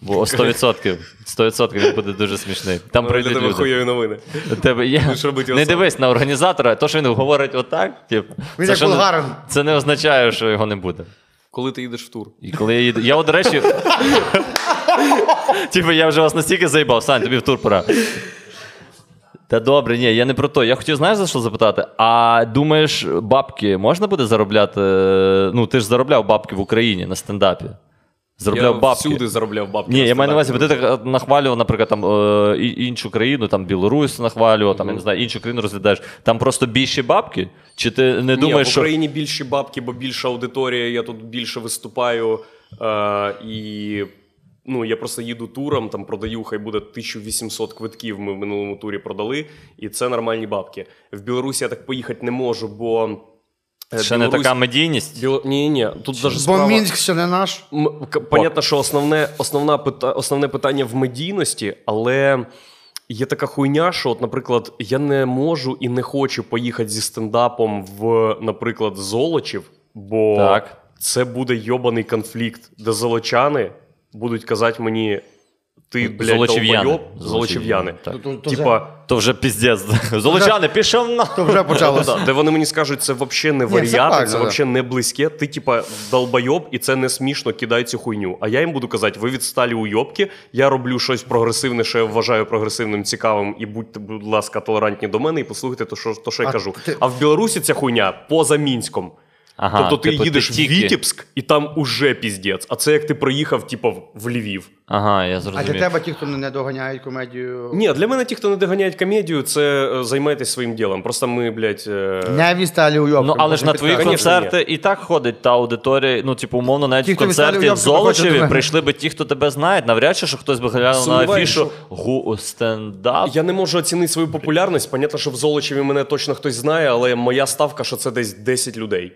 Бо 100%, 100% він буде дуже смішний. Там Ну, прийдуть тебе люди. хуйові новини. Тебе є. Будеш робити Не дивись на організатора, то, що він говорить отак, тип, Він це, як ще не- це не означає, що його не буде. Коли ти їдеш в тур? І коли я їду. Я, от, до речі. Типу, я вже вас настільки заїбав, Сань, тобі в тур пора. Та добре, ні, я не про то. Я хотів, знаєш, за що запитати? А думаєш, бабки можна буде заробляти? Ну, ти ж заробляв бабки в Україні на стендапі. Заробляв я бабки. всюди заробляв бабки. Ні, я маю на увазі, бо ти так нахвалював, наприклад, там е, іншу країну, там Білорусь нахвалював, там я не знаю, іншу країну розглядаєш. Там просто більші бабки? Чи ти не Ні, думаєш, в що Україні більші бабки, бо більша аудиторія, я тут більше виступаю. Е, і ну, я просто їду туром, там продаю, хай буде 1800 квитків. Ми в минулому турі продали, і це нормальні бабки. В Білорусі я так поїхати не можу, бо. Е, ще не така медійність? Біло... Ні, ні, тут даже Бо справа... Мінськ ще не наш. М, Понятно, що основне, основна пита... основне питання в медійності, але є така хуйня, що, от, наприклад, я не можу і не хочу поїхати зі стендапом в, наприклад, Золочів, бо Так. це буде йобаний конфлікт, де золочани будуть казати мені. Ти, блядь, Золочів'яни. Золочів'яни, то Типа, То вже піздець. Золочани, пішов на. То вже почалося. Де вони мені скажуть, це взагалі не варіати, це взагалі не близьке. Ти, типа, долбойоб, і це не смішно, кидай цю хуйню. А я їм буду казати, ви відсталі уйобки, я роблю щось прогресивне, що я вважаю прогресивним, цікавим, і будьте, будь ласка, толерантні до мене і послухайте то, що, то, що я кажу. А в Білорусі ця хуйня поза Мінськом. Ага, тобто ти типу, їдеш тільки- в Вітебськ, і там уже піздець. А це як ти проїхав, типу, в- Львів. Ага, я зрозумів. А для тебе ті, хто не доганяють комедію. Ні, для мене ті, хто не доганяють комедію, це е, займайтесь своїм ділом. Просто ми, блядь. е, Не. Ну, але ж на твої концерти і так ходить та аудиторія. Ну, типу, умовно, навіть Ті, в концерті в Золочеві прийшли би ті, хто тебе знають. Навряд чи що хтось би глянув на афішу гу стендап. Я не можу оцінити свою популярність. Понятно, що в Золочеві мене точно хтось знає, але моя ставка, що це десь 10 людей.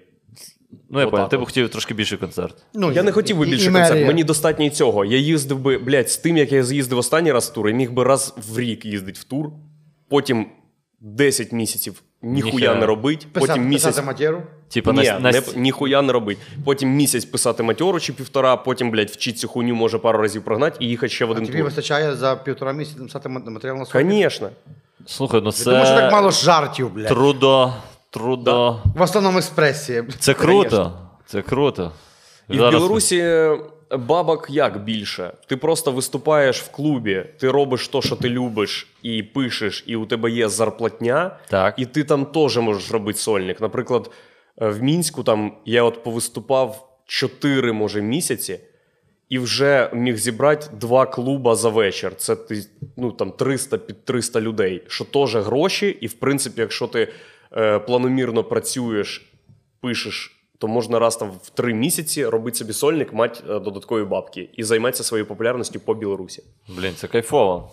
Ну, я понял, ти б хотів трошки більший концерт. Ну, Я не хотів би і концерт. мерія. Мені достатньо і цього. Я їздив би, блядь, з тим, як я з'їздив останній раз в тур, я міг би раз в рік їздити в тур, потім 10 місяців ніхуя не робить, Писати, потім місяць. писати матеру. Типа, Ні, на, не, ніхуя не робить. Потім місяць писати матьору чи півтора, потім, блядь, вчить цю хуйню може пару разів прогнати і їхати ще в А один тобі тур. вистачає за півтора місяця написати ма- матеріал на сотню? Звісно. Слухай, ну Тому що так мало жартів, блядь. трудо. Трудо. В основному експресія. Це круто. Це круто. І в Білорусі бабок як більше? Ти просто виступаєш в клубі, ти робиш те, що ти любиш, і пишеш, і у тебе є зарплатня, Так. і ти там теж можеш робити сольник. Наприклад, е, в Мінську там я от повиступав 4, може, місяці. І вже міг зібрати два клуба за вечір. Це ти, ну, там 300 під 300 людей, що теж гроші. І в принципі, якщо ти е, планомірно працюєш, пишеш, то можна раз там в три місяці робити собі сольник, мати е, додаткові бабки і займатися своєю популярністю по Білорусі. Блін, це кайфово.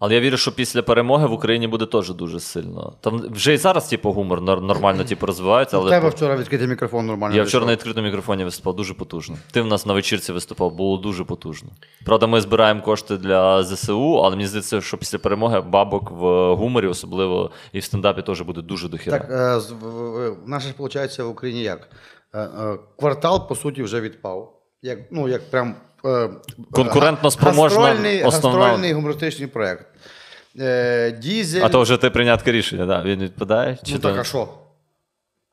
Але я вірю, що після перемоги в Україні буде теж дуже сильно. Там вже і зараз, типу, гумор нормально типу, розвивається, У але тебе вчора відкритий мікрофон нормально. я вчора на відкритому мікрофоні виступав дуже потужно. Ти в нас на вечірці виступав, було дуже потужно. Правда, ми збираємо кошти для ЗСУ, але мені здається, що після перемоги бабок в гуморі, особливо і в стендапі, теж буде дуже дохіра. Так, е, в- наше ж виходить в Україні як? Е, е, Квартал, по суті, вже відпав. Як, ну, як прям. Е, Конкурентно спроможна гастрольний, основна- гастрольний гумористичний проєкт. Е, Дізель. А то вже ти прийнятке рішення, да? він відпадає? Чи Ну то... так, а що?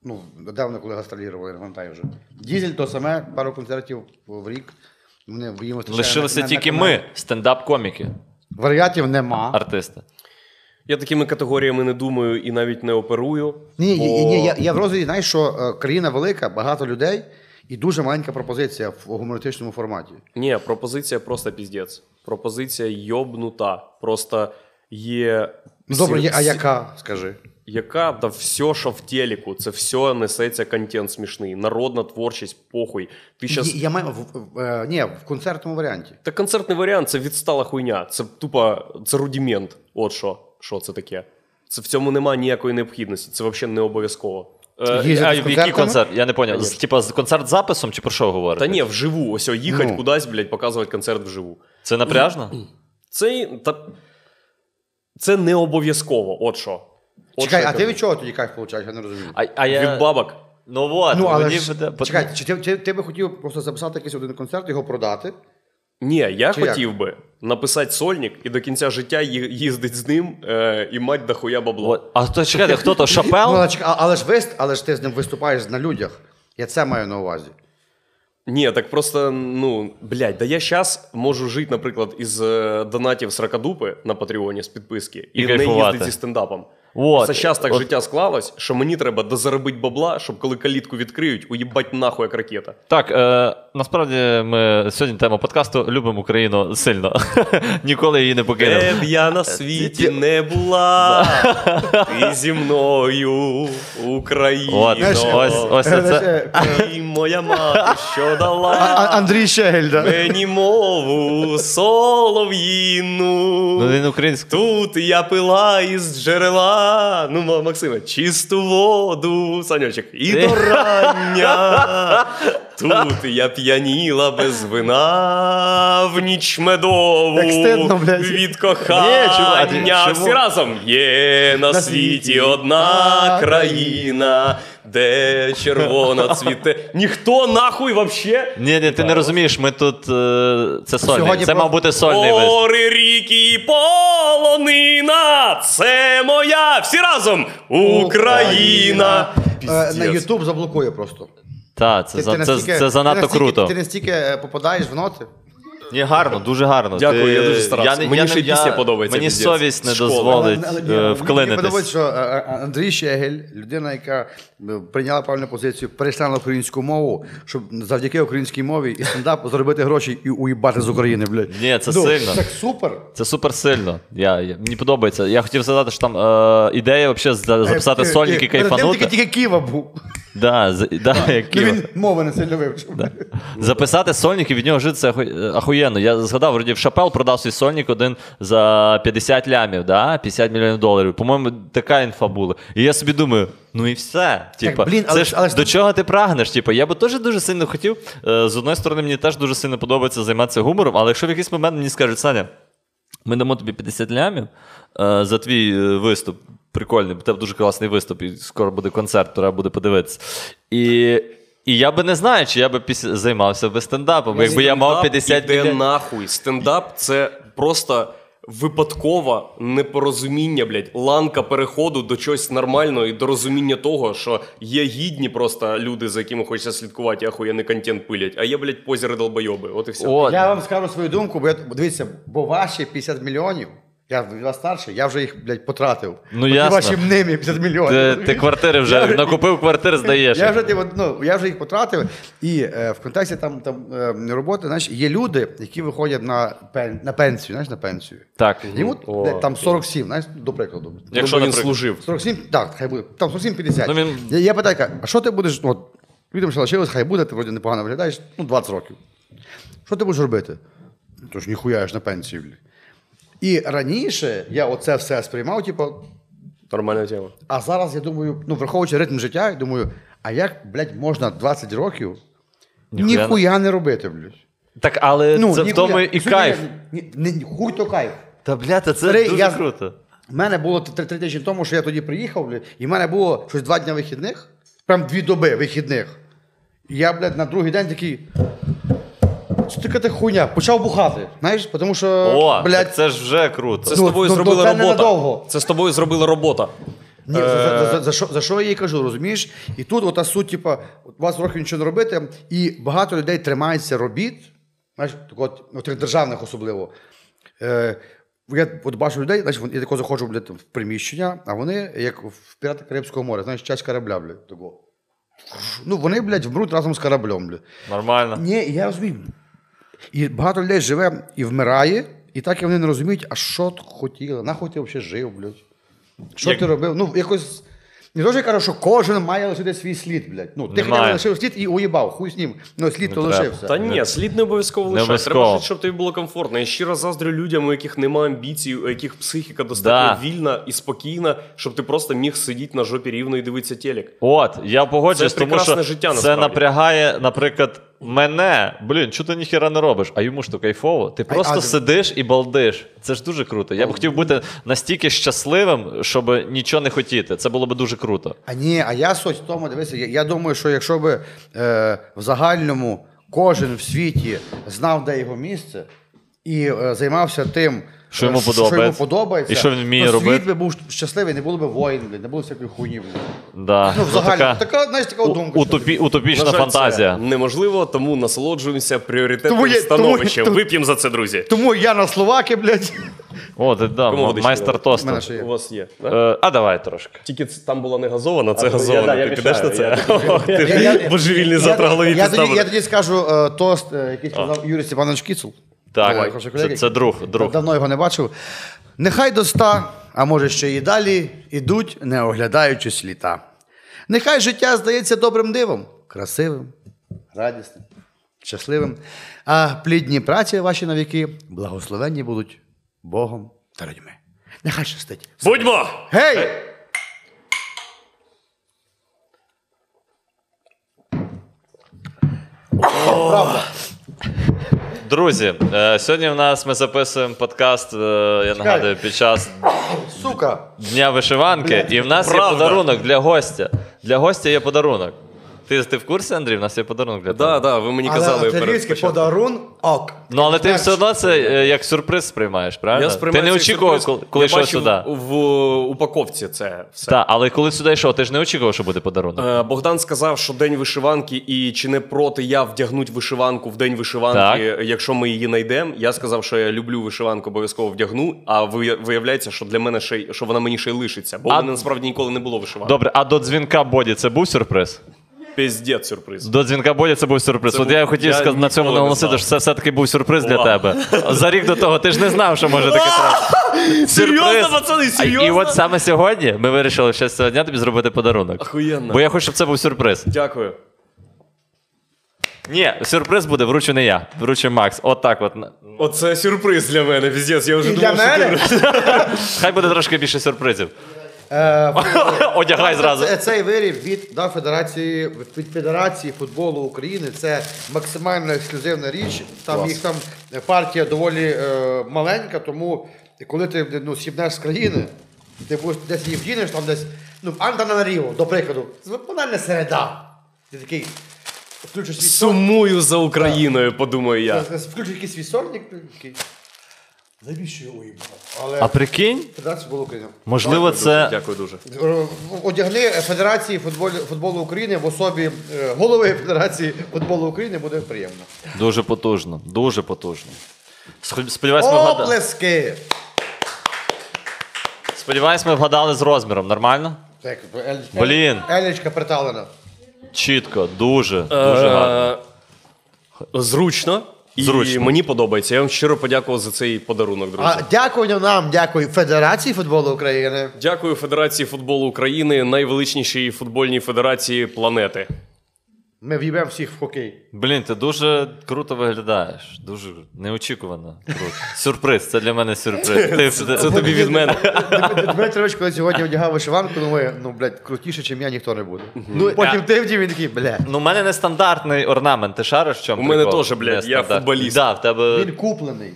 Ну, недавно, коли гастролірували, я не пам'ятаю вже. Дізель то саме, пару концертів в рік. Вони Лишилися на- на- тільки на- ми, стендап-коміки, Варіатів нема. артисти. Я такими категоріями не думаю і навіть не оперую. Ні, бо... ні, ні, я, я в розумі, знаєш, що е, країна велика, багато людей і дуже маленька пропозиція в гумористичному форматі. Ні, пропозиція просто піздець. Пропозиція йобнута. Просто є. Ну добре, є, а яка, скажи? Яка да все, що в телеку, це все несеться контент смішний. Народна творчість, похуй. Ти щас... Я, я маю в, в, е, ні, в концертному варіанті. Та концертний варіант це відстала хуйня. Це тупо це рудімент. От що. Що це таке? Це в цьому немає ніякої необхідності. Це взагалі не обов'язково. Е, Їздити а в який концерт? Я не поняв. Типа з концерт з записом чи про що ви говорите? Та ні, вживу. Ось їхати Ну. кудись, блядь, показувати концерт вживу. Це напряжно? Це, та... це не обов'язково. От що. От Чекай, що а ти від чого тоді кайф получаєш? Я не розумію. А, а я... Від бабок. Ну от, ну, але мені ж, буде- чекай, чи ти, ти, ти би хотів просто записати якийсь один концерт, його продати? Ні, я Чи як? хотів би написати сольник і до кінця життя їздить з ним е, і мать дохуя бабло. А хто чекайте, хто то Ну, Шапел? але, чекай, а- але, ж вист, але ж ти з ним виступаєш на людях. Я це маю на увазі. Ні, так просто, ну, блядь, да я зараз можу жити, наприклад, із е, донатів Сракадупи на Патреоні з підписки і, І не їздити зі стендапом. Вот. Це зараз так От. життя склалось, що мені треба дозаробити бабла, щоб коли калітку відкриють, уїбать нахуй як ракета. Так, е, насправді ми сьогодні тема подкасту любимо Україну сильно. Ніколи її не покинемо. Де б я на світі не була, ти зі мною, Україно. От, ось, ось Е, це. Ти моя мати, що дала. Андрій Щегель, да? Мені мову солов'їну. Ну, він український. Тут я пила із джерела. Ну, Ма- Максиме, чисту воду, санечок, і до рання. Тут я п'яніла без вина в ніч медову Як блядь. від кохання. Всі разом є на, світі одна країна, де червона цвіте. Ніхто нахуй вообще. Ні, ні, ти не розумієш, ми тут. е, Це сольний. Сьогодні Це про- мав бути сольний виступ. Гори, ріки, і полонина, це моя всі разом Україна. Е, На Піздець. Ютуб заблокує просто. Так, це, за- це, настільки- це занадто ти настільки- круто. Ти настільки е, попадаєш в ноти. Ні, гарно, дуже гарно. Дякую, Ти- я дуже старався. не- Мені не- ще й пісня подобається, Мені піздець. совість не Школа. дозволить Але- е, Мені вклинитись. подобається, що е, е, Андрій Щегель, людина, яка е, прийняла правильну позицію, перейшла на українську мову, щоб завдяки українській мові і стендап заробити гроші і уїбати з України, блядь. Ні, це Ну, сильно. Так супер. Це супер сильно. Я, я, мені подобається. Я хотів сказати, що там е, ідея вообще за- записати Е, сольник і е, перед тим кайфанути. Тільки, тільки Києва був. Да, з- да, як Ну, Ківа. він мови не сильно вивчив. Записати сольник і від нього жити це аху- ахуєнно. Я згадав, вроді в Шапел продав свій сольник один за 50 лямів, да? 50 мільйонів доларів. По-моєму, така інфа була. І я собі думаю, ну і все. Типа, блін, це ж, ж- але ж до чого ти прагнеш? Типа, я би теж дуже сильно хотів. е, З одної сторони, мені теж дуже сильно подобається займатися гумором, але якщо в якийсь момент мені скажуть, Саня, ми дамо тобі 50 лямів е, за твій е, виступ. Прикольний, бо тебе дуже класний виступ, і скоро буде концерт, треба буде подивитися. І, і я би не знаю, чи я би після, займався би стендапом. Якби я мав Стендап 50 іде мільйонів. нахуй. Стендап це просто випадкове непорозуміння, блядь, ланка переходу до чогось нормального і до розуміння того, що є гідні просто люди, за якими хочеться слідкувати, і ахуєнний контент пилять, а є, блядь, позіри долбойоби. От і все. О, Я вам скажу свою думку, бо я, дивіться, бо ваші 50 мільйонів, я від вас старший, я вже їх, блядь, потратив. Ну, ясно. ваші мними 50 мільйонів. ти, ти квартири вже Я- накупив квартир, здаєш. Я вже, ну, я вже їх потратив. І е, в контексті там, там е, роботи, знаєш, є люди, які виходять на, пен, на пенсію, знаєш, на пенсію. Так. Йому О, де, там 47, знаєш, до прикладу. Якщо, він служив. 47, так, хай буде. Там 47-50. Ну, він- Я, я питаю, а що ти будеш, ну, от, людям ще лишилось, хай буде, ти вроді непогано виглядаєш, ну, 20 років. Що ти будеш робити? Тож ніхуя я ж на пенсію. блін. І раніше я оце все сприймав, типу, Нормальна тема. а зараз я думаю, ну, враховуючи ритм життя, я думаю, а як, блядь, можна 20 років Ніхуя ніхуя, не- робити, блядь? Так, але Ну, це в тому і кайф. ні- ні- ні, Хуй то кайф. Та бля, та це Старий, дуже я- круто. У мене було три, три тижні тому, що я тоді приїхав, блядь, і в мене було щось два дні вихідних, прям дві доби вихідних. І я, блядь, на другий день такий. Що така та хуйня? Почав бухати. Знаєш, тому що, О, блядь, так це ж вже круто. Це з Ну, тобою ну, зробила це робота. Це з тобою зробила робота. Ні, за, за, за, за, що, за що я їй кажу, розумієш? І тут ота суть, типа, от 20 років нічого не робити, і багато людей тримається робіт, знаєш, так от, от державних особливо. Е, я от бачу людей, знаєш, я тако заходжу блядь, в приміщення, а вони, як в пірати Карибського моря, знаєш, часть корабля, блядь, такого. Ну, вони, блядь, вмруть разом з кораблем, блядь. Нормально. Ні, я розумію. І багато людей живе і вмирає, і так і вони не розуміють, а що т- хотіли, нахуй ти взагалі жив, блядь. Що Як- ти робив? Ну, якось. Не дуже я кажу, що кожен має лишити свій слід, блядь. Ну, ти Немає. лишив слід і уїбав, хуй з ним. Ну, слід то треба. лишився. Та ні, слід не обов'язково лишати. обов'язково. Треба жити, щоб тобі було комфортно. Я щиро заздрю людям, у яких немає амбіцій, у яких психіка достатньо Да. вільна і спокійна, щоб ти просто міг сидіти на жопі рівно і дивитися телек. От, я погоджуюсь, Це тому прекрасне що життя, це насправді. напрягає, наприклад, мене. Блін, чого ти ніхіра не робиш? А йому ж то кайфово. Ти просто а- сидиш і балдиш. Це ж дуже круто. Я б хотів бути настільки щасливим, щоб нічого не хотіти. Це було б дуже круто. А ні, а я суть в тому, дивися, я, я думаю, що якщо би е, в загальному кожен в світі знав, де його місце, і е, займався тим, Що йому е, що йому подобається І що він вміє то робити. світ би був щасливий, не було б воїн, не було всякої хуйні. Да. Ну, в загальному. така Така, знаєш, така у- думка. утопі, утопічна жаль, фантазія. Це неможливо, тому насолоджуємося пріоритетним Тому є- становищем. тому- Вип'ємо за це, друзі. Тому я на словаки, блядь. О, ти, да, м- майстер давати? У тосту. вас є. да? Е, а давай трошки. Тільки там була не газована, це газована. я Ти підеш на це? Ти Я- я- божевільний завтра голові я, тоді, я тоді скажу е, тост, е, який сказав Юрій Степанович Кіцул. Так, Давай, це, це друг, друг. Давно його не бачив. Нехай до ста, а може ще і далі, ідуть, не оглядаючись літа. Нехай життя здається добрим дивом, красивим, радісним, щасливим. А плідні праці ваші навіки благословенні будуть Богом та людьми. Нехай щастить. Будьмо! Гей! Друзі, е, сьогодні в нас ми записуємо подкаст, е, я нагадую, під час Сука! Дня вишиванки, і в нас є подарунок для гостя. Для гостя є подарунок. Ти, ти в курсі, Андрій? В нас є подарунок для тебе. Да, да, ви мені казали Але перед італійський подарунок. Ну, але ти все одно це е, як сюрприз сприймаєш, правильно? Я сприймаю ти не очікував, коли, коли йшов сюди. в упаковці це все. Так, але коли сюди йшов, ти ж не очікував, що буде подарунок. Е, Богдан сказав, що день вишиванки, і чи не проти я вдягнуть вишиванку в день вишиванки, якщо ми її знайдемо. Я сказав, що я люблю вишиванку, обов'язково вдягну. А ви- виявляється, що для мене ще й- що вона мені ще й лишиться, бо А- в мене насправді ніколи не було вишиванки. Добре, а до дзвінка Боді це був сюрприз? Піздець сюрприз. До дзвінка Боді це був сюрприз. Це От був- я хотів я сказати на цьому ніколи не наголосити, знав. що це все-таки був сюрприз для тебе. За рік до того ти ж не знав, що може таке трапити. Серйозно, пацани, А- І от саме сьогодні ми вирішили ще з цього дня тобі зробити подарунок. Охуєнно. Бо я хочу, щоб це був сюрприз. Дякую. Ні, сюрприз буде, вручу не я, вручу Макс. От так от. Оце сюрприз для мене, піздець. Я вже І для думав, що мене? ти... Хай буде трошки більше сюрпризів. Е, Одягай зразу. Цей виріб від да, Федерації від Федерації футболу України. Це максимально ексклюзивна річ. Там Клас. їх там партія доволі е, маленька, тому коли ти ну, сібнеш з країни, ти будеш десь її вдінеш, там десь, ну, Антананаріво, до прикладу, це банальна середа. Ти такий включиш свій Сумую за Україною, подумаю я. включиш якийсь свій такий. Навіщо я уїбав? Але А прикинь, Федерація футболу України. можливо, Дякую це. дуже, Дякую дуже. Одягни Федерації футболу, футболу України в особі е, голови Федерації футболу України буде приємно. Дуже потужно, дуже потужно. Схо- Сподіваюсь, ми вгадали. Оплески! Сподіваюсь, ми вгадали з розміром. Нормально? Так, ель- Блін. Елічка приталена. Чітко, дуже, дуже гарно. Е, Зручно. І мені подобається. Я вам щиро подякував за цей подарунок, друзі. А дякую нам, дякую Федерації футболу України. Дякую Федерації футболу України, найвеличнішій футбольній федерації планети. Ми в'їбемо всіх в хокей. Блін, ти дуже круто виглядаєш. Дуже неочікувано. Круто. Сюрприз, це для мене сюрприз. Ти, Це тобі від мене. Дмитрович, коли сьогодні одягав вишиванку, думає, ну, блядь, крутіше, ніж я, ніхто не буде. Ну, Потім ти вдів, він такий, блядь. Ну, у мене нестандартний орнамент. Ти шариш в чому? У мене теж, блядь, я футболіст. Да, в тебе... Він куплений.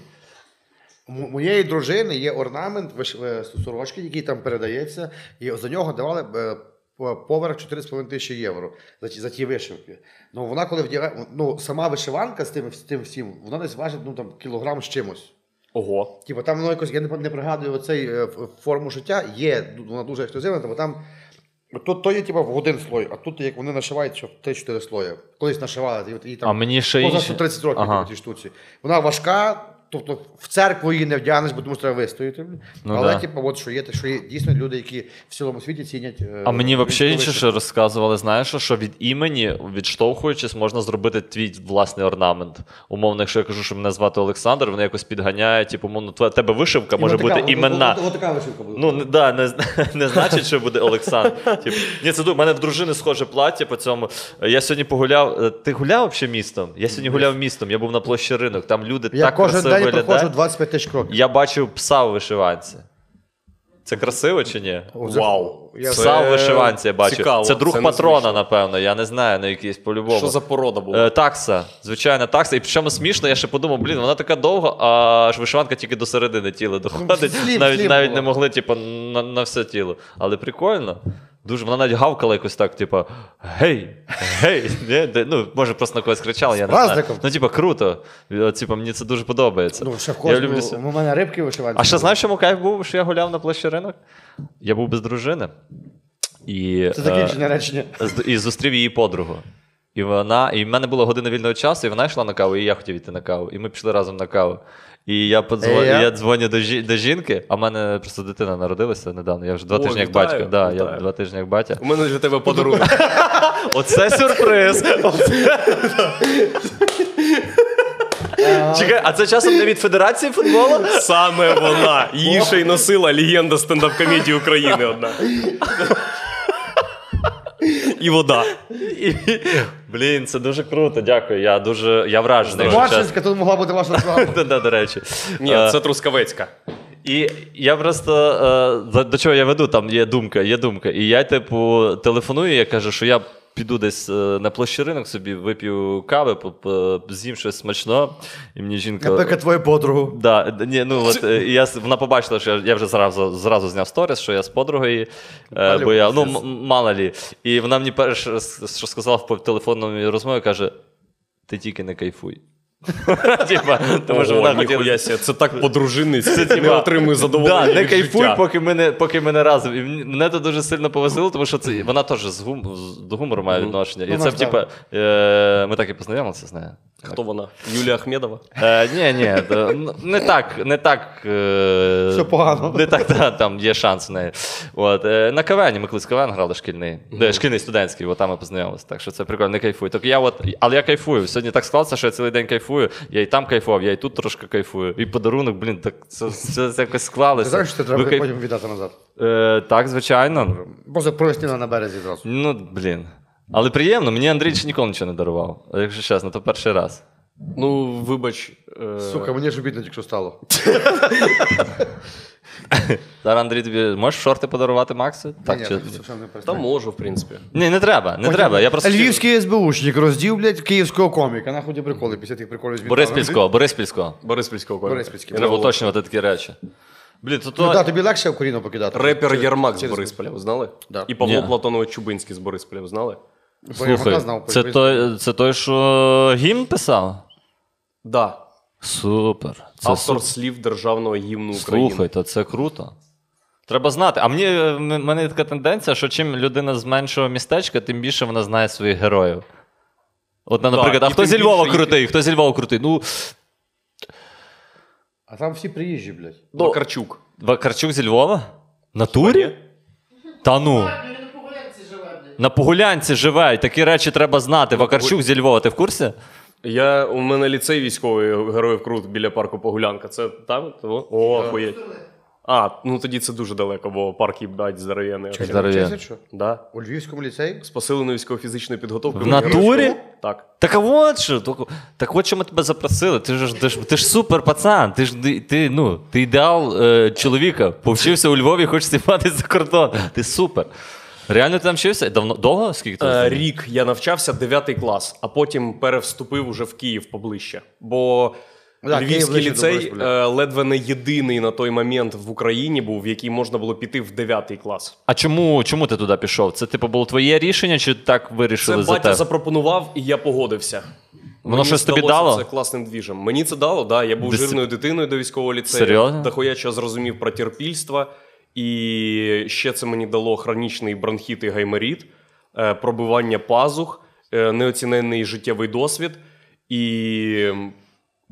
У моєї дружини є орнамент е, сорочки, який там передається, і за нього давали е, поверх 4,5 тисячі євро за ті, за ті вишивки. Ну вона коли вдягає, ну сама вишиванка з тим, з тим всім, вона десь важить ну, там, кілограм з чимось. Ого. Типу там воно якось, я не, не пригадую оцей е, форму шиття, є, вона дуже ексклюзивна, тому там. Тут то є типу, в один слой, а тут як вони нашивають, що в 3-4 слої. Колись нашивали, і, її там А мені ще поза інші. 130 років Ага. ага. тій штуці. Вона важка, тобто в церкву її не вдягнеш, бо тому що треба вистояти. Ну Але, да. типу, от що є, що є дійсно люди, які в цілому світі цінять. е, А мені взагалі інше ще розказували, знаєш, що від імені, відштовхуючись, можна зробити твій власний орнамент. Умовно, якщо я кажу, що мене звати Олександр, вони якось підганяють, типу, твоя тебе вишивка І може бути от- іменна. така вишивка буде. Ну, не, да, не, не значить, що буде Олександр. Типу, ні, це в мене в дружини схоже плаття по цьому. Я сьогодні погуляв. е, Ти гуляв взагалі містом? Я сьогодні гуляв містом, я був на площі ринок. Там люди Я так кожен красиво день виглядають. проходжу 25 тисяч кроків. Я бачив пса в вишиванці. Це красиво чи ні? Вау. Я- Пса Це в вишиванці я бачу. цікаво, це друг це патрона, незвично. напевно. Я не знаю, на якийсь по-любому. Що за порода була? Е, такса, звичайна такса. І причому смішно, я ще подумав, блін, вона така довга, а ж вишиванка тільки до середини тіла доходить. сліп, навіть сліп навіть було. не могли, типу, на, на все тіло. Але прикольно. Дуже вона навіть гавкала якось так, типу, гей, гей. Ну, може, просто на когось кричала, я не знаю. Ну, типу, круто. Е, Типу, мені це дуже подобається. Ну, ще я люблю... у мене рибки вишиванці. А ще знаєш, чому кайф був, що я гуляв на площі ринок? Я був без дружини. І, Це е, закінчення речення. і зустрів її подругу. І вона, і в мене була година вільного часу, і вона йшла на каву, і я хотів йти на каву. І ми пішли разом на каву. І я подзвон... Е, я? я дзвоню до, жі... до жінки, а в мене просто дитина народилася недавно. Я вже два О, тижні як вітаю, батько. Да, я два тижні як батя. У мене для тебе подарунок. Оце сюрприз! Чекай, а це часом не від Федерації футболу? Саме вона. Її ще й носила легенда стендап-комедії України одна. І вода. Блін, це дуже круто, дякую. Я дуже я вражений. якщо. Бачинська, тут могла бути ваша слава. До речі. Ні, Е, це Трускавецька. І я просто е, до, до чого я веду, там є думка, є думка. І я, типу, телефоную, я кажу, що я піду десь е, на площі ринок собі, вип'ю кави, з'їм щось смачно, І мені жінка. Наприклад, твою подругу. Да, ні, ну от я вона побачила, що я, вже зразу, зразу зняв сторіс, що я з подругою, е, бо я ну мало лі. І вона мені перше, що сказала в телефонному розмові, каже: ти тільки не кайфуй. Типа, тому що вона хотіла. себе, Це так по-дружинниці. Це, Не отримує задоволення. Не кайфуй, поки ми не, поки не разом. І мене це дуже сильно повесело, тому що це, вона теж до гумору має відношення. І Ну, це, вона типа, е, ми так і познайомилися з нею. Хто вона? Юлія Ахмедова? Е, ні, ні, ну, не так, не так. Е, Все погано. Не так, да, там є шанс в неї. От, е, на КВН, ми колись КВН грали шкільний, де, шкільний студентський, от там ми познайомилися. Так що це прикольно, не кайфую. Так я от, але я кайфую. Сьогодні так склалося, що я цілий день кайфую. Я і там кайфував, я і тут трошки кайфую. І подарунок, блін, так це, це, це якось Ти склалося. знаєш, що треба Ви кайф- потім віддати назад. Е, так, звичайно. Просто провести на березі зразу. Ну, блін. Але приємно, мені Андрій ще ніколи нічого не дарував. Якщо чесно, то перший раз. Ну, вибач. е, Сука, мені ж обідно тільки що стало. Зараз Андрій тобі можеш шорти подарувати Максу? Так, Ні, чи... Та можу, в принципі. Ні, не треба, не треба. Я просто Львівський СБУшник роздів, блядь, київського коміка. Нахуй ті приколи, після тих приколів з Бориспільського, Бориспільського. Бориспільського коміка. Бориспільський. Треба уточнювати такі речі. Блін, то Ну то... так, тобі легше Україну покидати. Репер Через- Єрмак з Борисполя, знали? Да. І Павло. Платонович Чубинський з Борисполя, знали? Бо я Слухай, знав, це той, це той, що гімн писав? Да. Супер. Це Автор супер. слів державного гімну України. Слухай, то це круто. Треба знати. А мені в мене є така тенденція, що чим людина з меншого містечка, тим більше вона знає своїх героїв. От, наприклад, а хто зі Львова більше крутий, хто зі Львова крутий? Ну, А там всі приїжджі, блядь. Вакарчук. Вакарчук зі Львова? Натурі? Та ну. На Погулянці живе, і такі речі треба знати. Вакарчук зі Львова, ти в курсі? Я, у мене ліцей військовий героїв Крут біля парку Погулянка. Це там? Того? О, охуєть. А, ну тоді це дуже далеко, бо парк їбать здоров'яний. Здоров'я. Чесно, що? Да. У Львівському ліцеї? З посиленою військово-фізичною підготовкою. В натурі? Так. Так а от що, так, так от що ми тебе запросили. Ти ж ти ж, ти ж супер пацан. Ти ж ти, ну, ти ідеал е, чоловіка. Повчився у Львові, хочеш знімати за кордон. Ти супер. Реально ти там вчився? Давно довго? Скільки ти? Е, рік я навчався 9 клас, а потім перевступив уже в Київ поближче. Бо да, Київ Львівський ближче ліцей е, ледве не єдиний на той момент в Україні був, в який можна було піти в 9 клас. А чому, чому ти туди пішов? Це типу було твоє рішення, чи так Це за батя тебе? запропонував, і я погодився. Воно щось тобі дало? Це класним двіжем. Мені це дало, да. Я був Дисцип- жирною дитиною до військового ліцею. Серйозно? Дохуя що зрозумів про терпільство. І ще це мені дало хронічний бронхіт і гайморіт, е, пробивання пазух, е, неоціненний життєвий досвід. І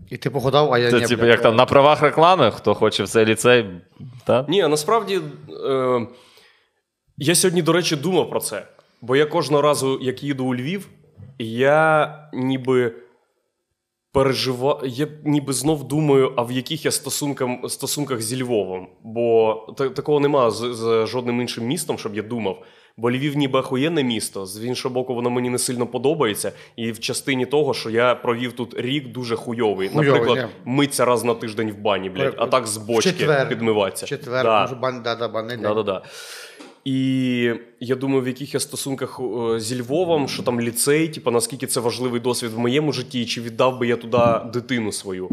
І ти походав, а я Це ні, типу, як там на правах реклами, хто хоче в цей ліцей. Та? Ні, насправді е, я сьогодні, до речі, думав про це. Бо я кожного разу, як їду у Львів, я ніби переживаю, я ніби знов думаю, а в яких я стосункам, стосунках зі Львовом. Бо та- такого нема з, з жодним іншим містом, щоб я думав. Бо Львів ніби охуєнне місто. З іншого боку, воно мені не сильно подобається. І в частині того, що я провів тут рік дуже хуйовий. Хуйовий, Наприклад, ні. миться раз на тиждень в бані, блядь, а так з В бочки четвер. підмиватися. Четвер, Да. може, бан, да, да, банний. Да-да-да. І я думаю, в яких я стосунках е, зі Львовом, що там ліцей, типу, наскільки це важливий досвід в моєму житті, чи віддав би я туди дитину свою.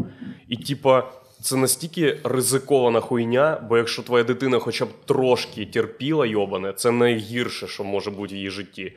І, типа, це настільки ризикована хуйня, бо якщо твоя дитина хоча б трошки терпіла, йобане, це найгірше, що може бути в її житті. Е,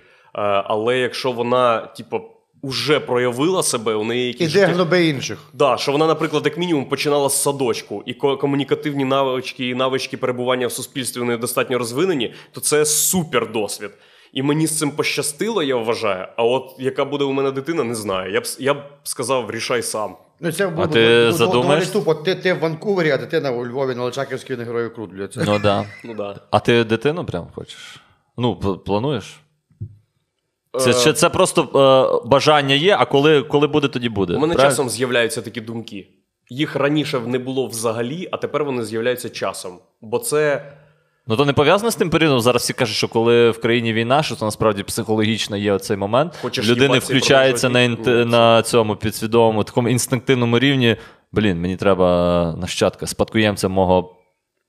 Але якщо вона, типу, уже проявила себе, у неї якісь Іди гноби інших. Да, що вона, наприклад, як мінімум починала з садочку, і комунікативні навички і навички перебування в суспільстві вони достатньо розвинені, то це супер досвід. І мені з цим пощастило, я вважаю. А от яка буде у мене дитина, не знаю. Я б я б сказав, рішай сам. Ну, це було- ти задумаєш? Тупо. Ти, ти в Ванкувері, а дитина у Львові на Личаківській на Герою Крут. Ну да. Ну да. А ти дитину прям хочеш? Ну, плануєш? Це, Е, чи це просто е, бажання є, а коли, коли буде, тоді буде. У мене правильно? часом з'являються такі думки. Їх раніше не було взагалі, а тепер вони з'являються часом. Бо це. Ну то не пов'язано з тим періодом. Зараз всі кажуть, що коли в країні війна, що це насправді психологічно є оцей момент. Хочеш Людини включається на, інт... на цьому підсвідомому, такому інстинктивному рівні. Блін, мені треба нащадка, спадкоємця мого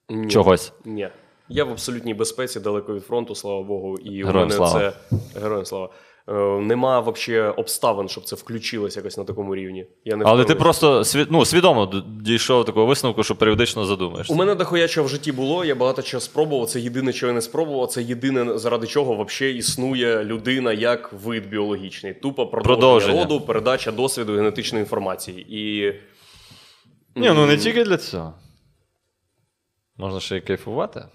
Ні. чогось. Ні. Я в абсолютній безпеці, далеко від фронту, слава Богу, і у Героям мене слава. це героям слава. Е, нема вообще обставин, щоб це включилось якось на такому рівні. Я не Але ти впевнений. просто сві... ну, свідомо дійшов до такого висновку, що періодично задумаєшся. У мене дохуя чого в житті було, я багато чого спробував. Це єдине, чого я не спробував. Це єдине, заради чого вообще існує людина як вид біологічний. Тупо продовження, Продовження. роду, передача досвіду генетичної інформації. І Ні, ну не тільки для цього. Можна ще й кайфувати.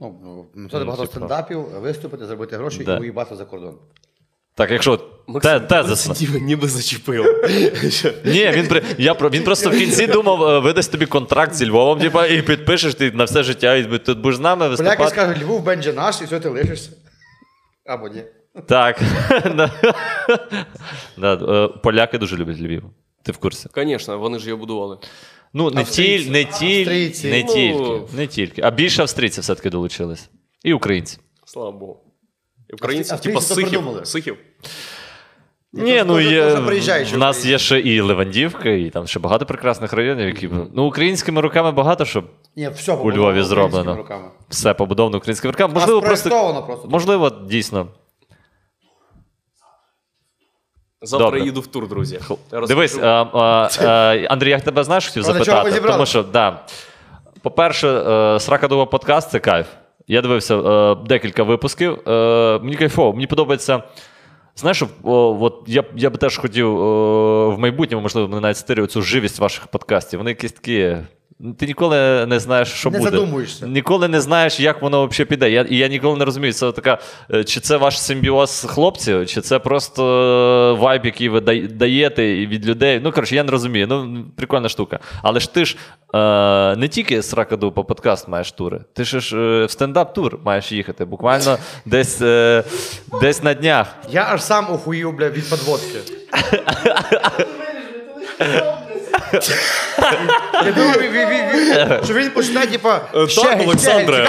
Ну, ну, написати Ну, багато типу. стендапів, виступити, заробити гроші Да. і уїбати за кордон. Так, якщо те, тезисно. Ніби- ніби зачепив. Ні, він при я про він просто в кінці думав, е, видасть тобі контракт зі Львовом, типа, і підпишеш ти на все життя, і ти будеш з нами виступати. Поляки скажуть, Львов, бенджі, наш, і все, ти лишишся. Або ні. Так. Е, Поляки дуже люблять Львів. Ти в курсі? Звісно, вони ж його будували. Ну, не, Австрійці. тіль, не, тіль, не Ну. тільки. Не тільки. А більше австрійців все-таки долучились. І українці. Слава Богу. І Українці, типа сихів. Сихів. Ні, ну є, що в нас українці. є ще і Левандівка, і там ще багато прекрасних районів, які. Ну, українськими руками багато, щоб Ні, все У Львові зроблено. руками. все побудовано українськими руками. А Можливо, просто, просто. можливо, дійсно. Завтра Добре. їду в тур, друзі. Розкажу. Дивись, а, а, а, Андрій, я тебе знаєш, хотів А для чого запитати. зібрали? Тому що, да. По-перше, е, Сракадова подкаст це кайф. Я дивився е, декілька випусків. Е, мені кайфово, мені подобається. Знаєш, о, от я, б- я би теж хотів о, в майбутньому, можливо, мене навіть стирю цю живість ваших подкастів. Вони якісь такі. Ти ніколи не знаєш, що Не буде. задумуєшся. Ніколи не знаєш, як воно взагалі піде. Я, і я ніколи не розумію, це така, е, чи це ваш симбіоз хлопців, чи це просто вайб, який ви даєте від людей. Ну, коротше, я не розумію. Ну, прикольна штука. Але ж ти ж е, не тільки з Ракаду по подкаст маєш тури, ти ж е, в стендап-тур маєш їхати. Буквально десь, е, десь на днях. Я аж сам охуїв, бля, від подводки. Я він- він- він- він- що він почне, типа, так, Олександре.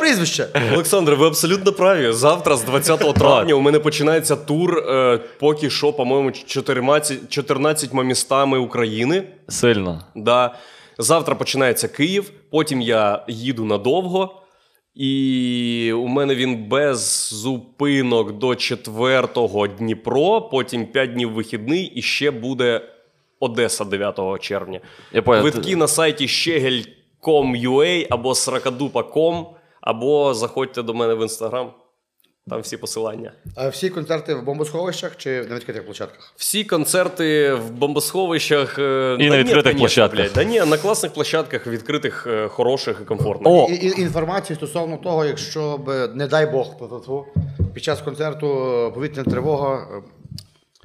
прізвище. Олександре, ви абсолютно праві. Завтра, з 20 травня, у мене починається тур е, поки що, по-моєму, 14, 14 містами України. Сильно. Да. Завтра починається Київ, потім я їду надовго. І у мене він без зупинок до 4 Дніпро, потім 5 днів вихідний, і ще буде Одеса 9 червня. Я. Квитки на сайті щегель.com.ua або сракадупа.com, або заходьте до мене в інстаграм. Там всі посилання. А всі концерти в бомбосховищах чи на відкритих площадках? Всі концерти в бомбосховищах е, І на відкритих площадках. Блядь, да ні, на класних площадках, відкритих, е, хороших і комфортних. О! І, і, інформації стосовно того, якщо б, не дай Бог, під час концерту е, повітряна тривога,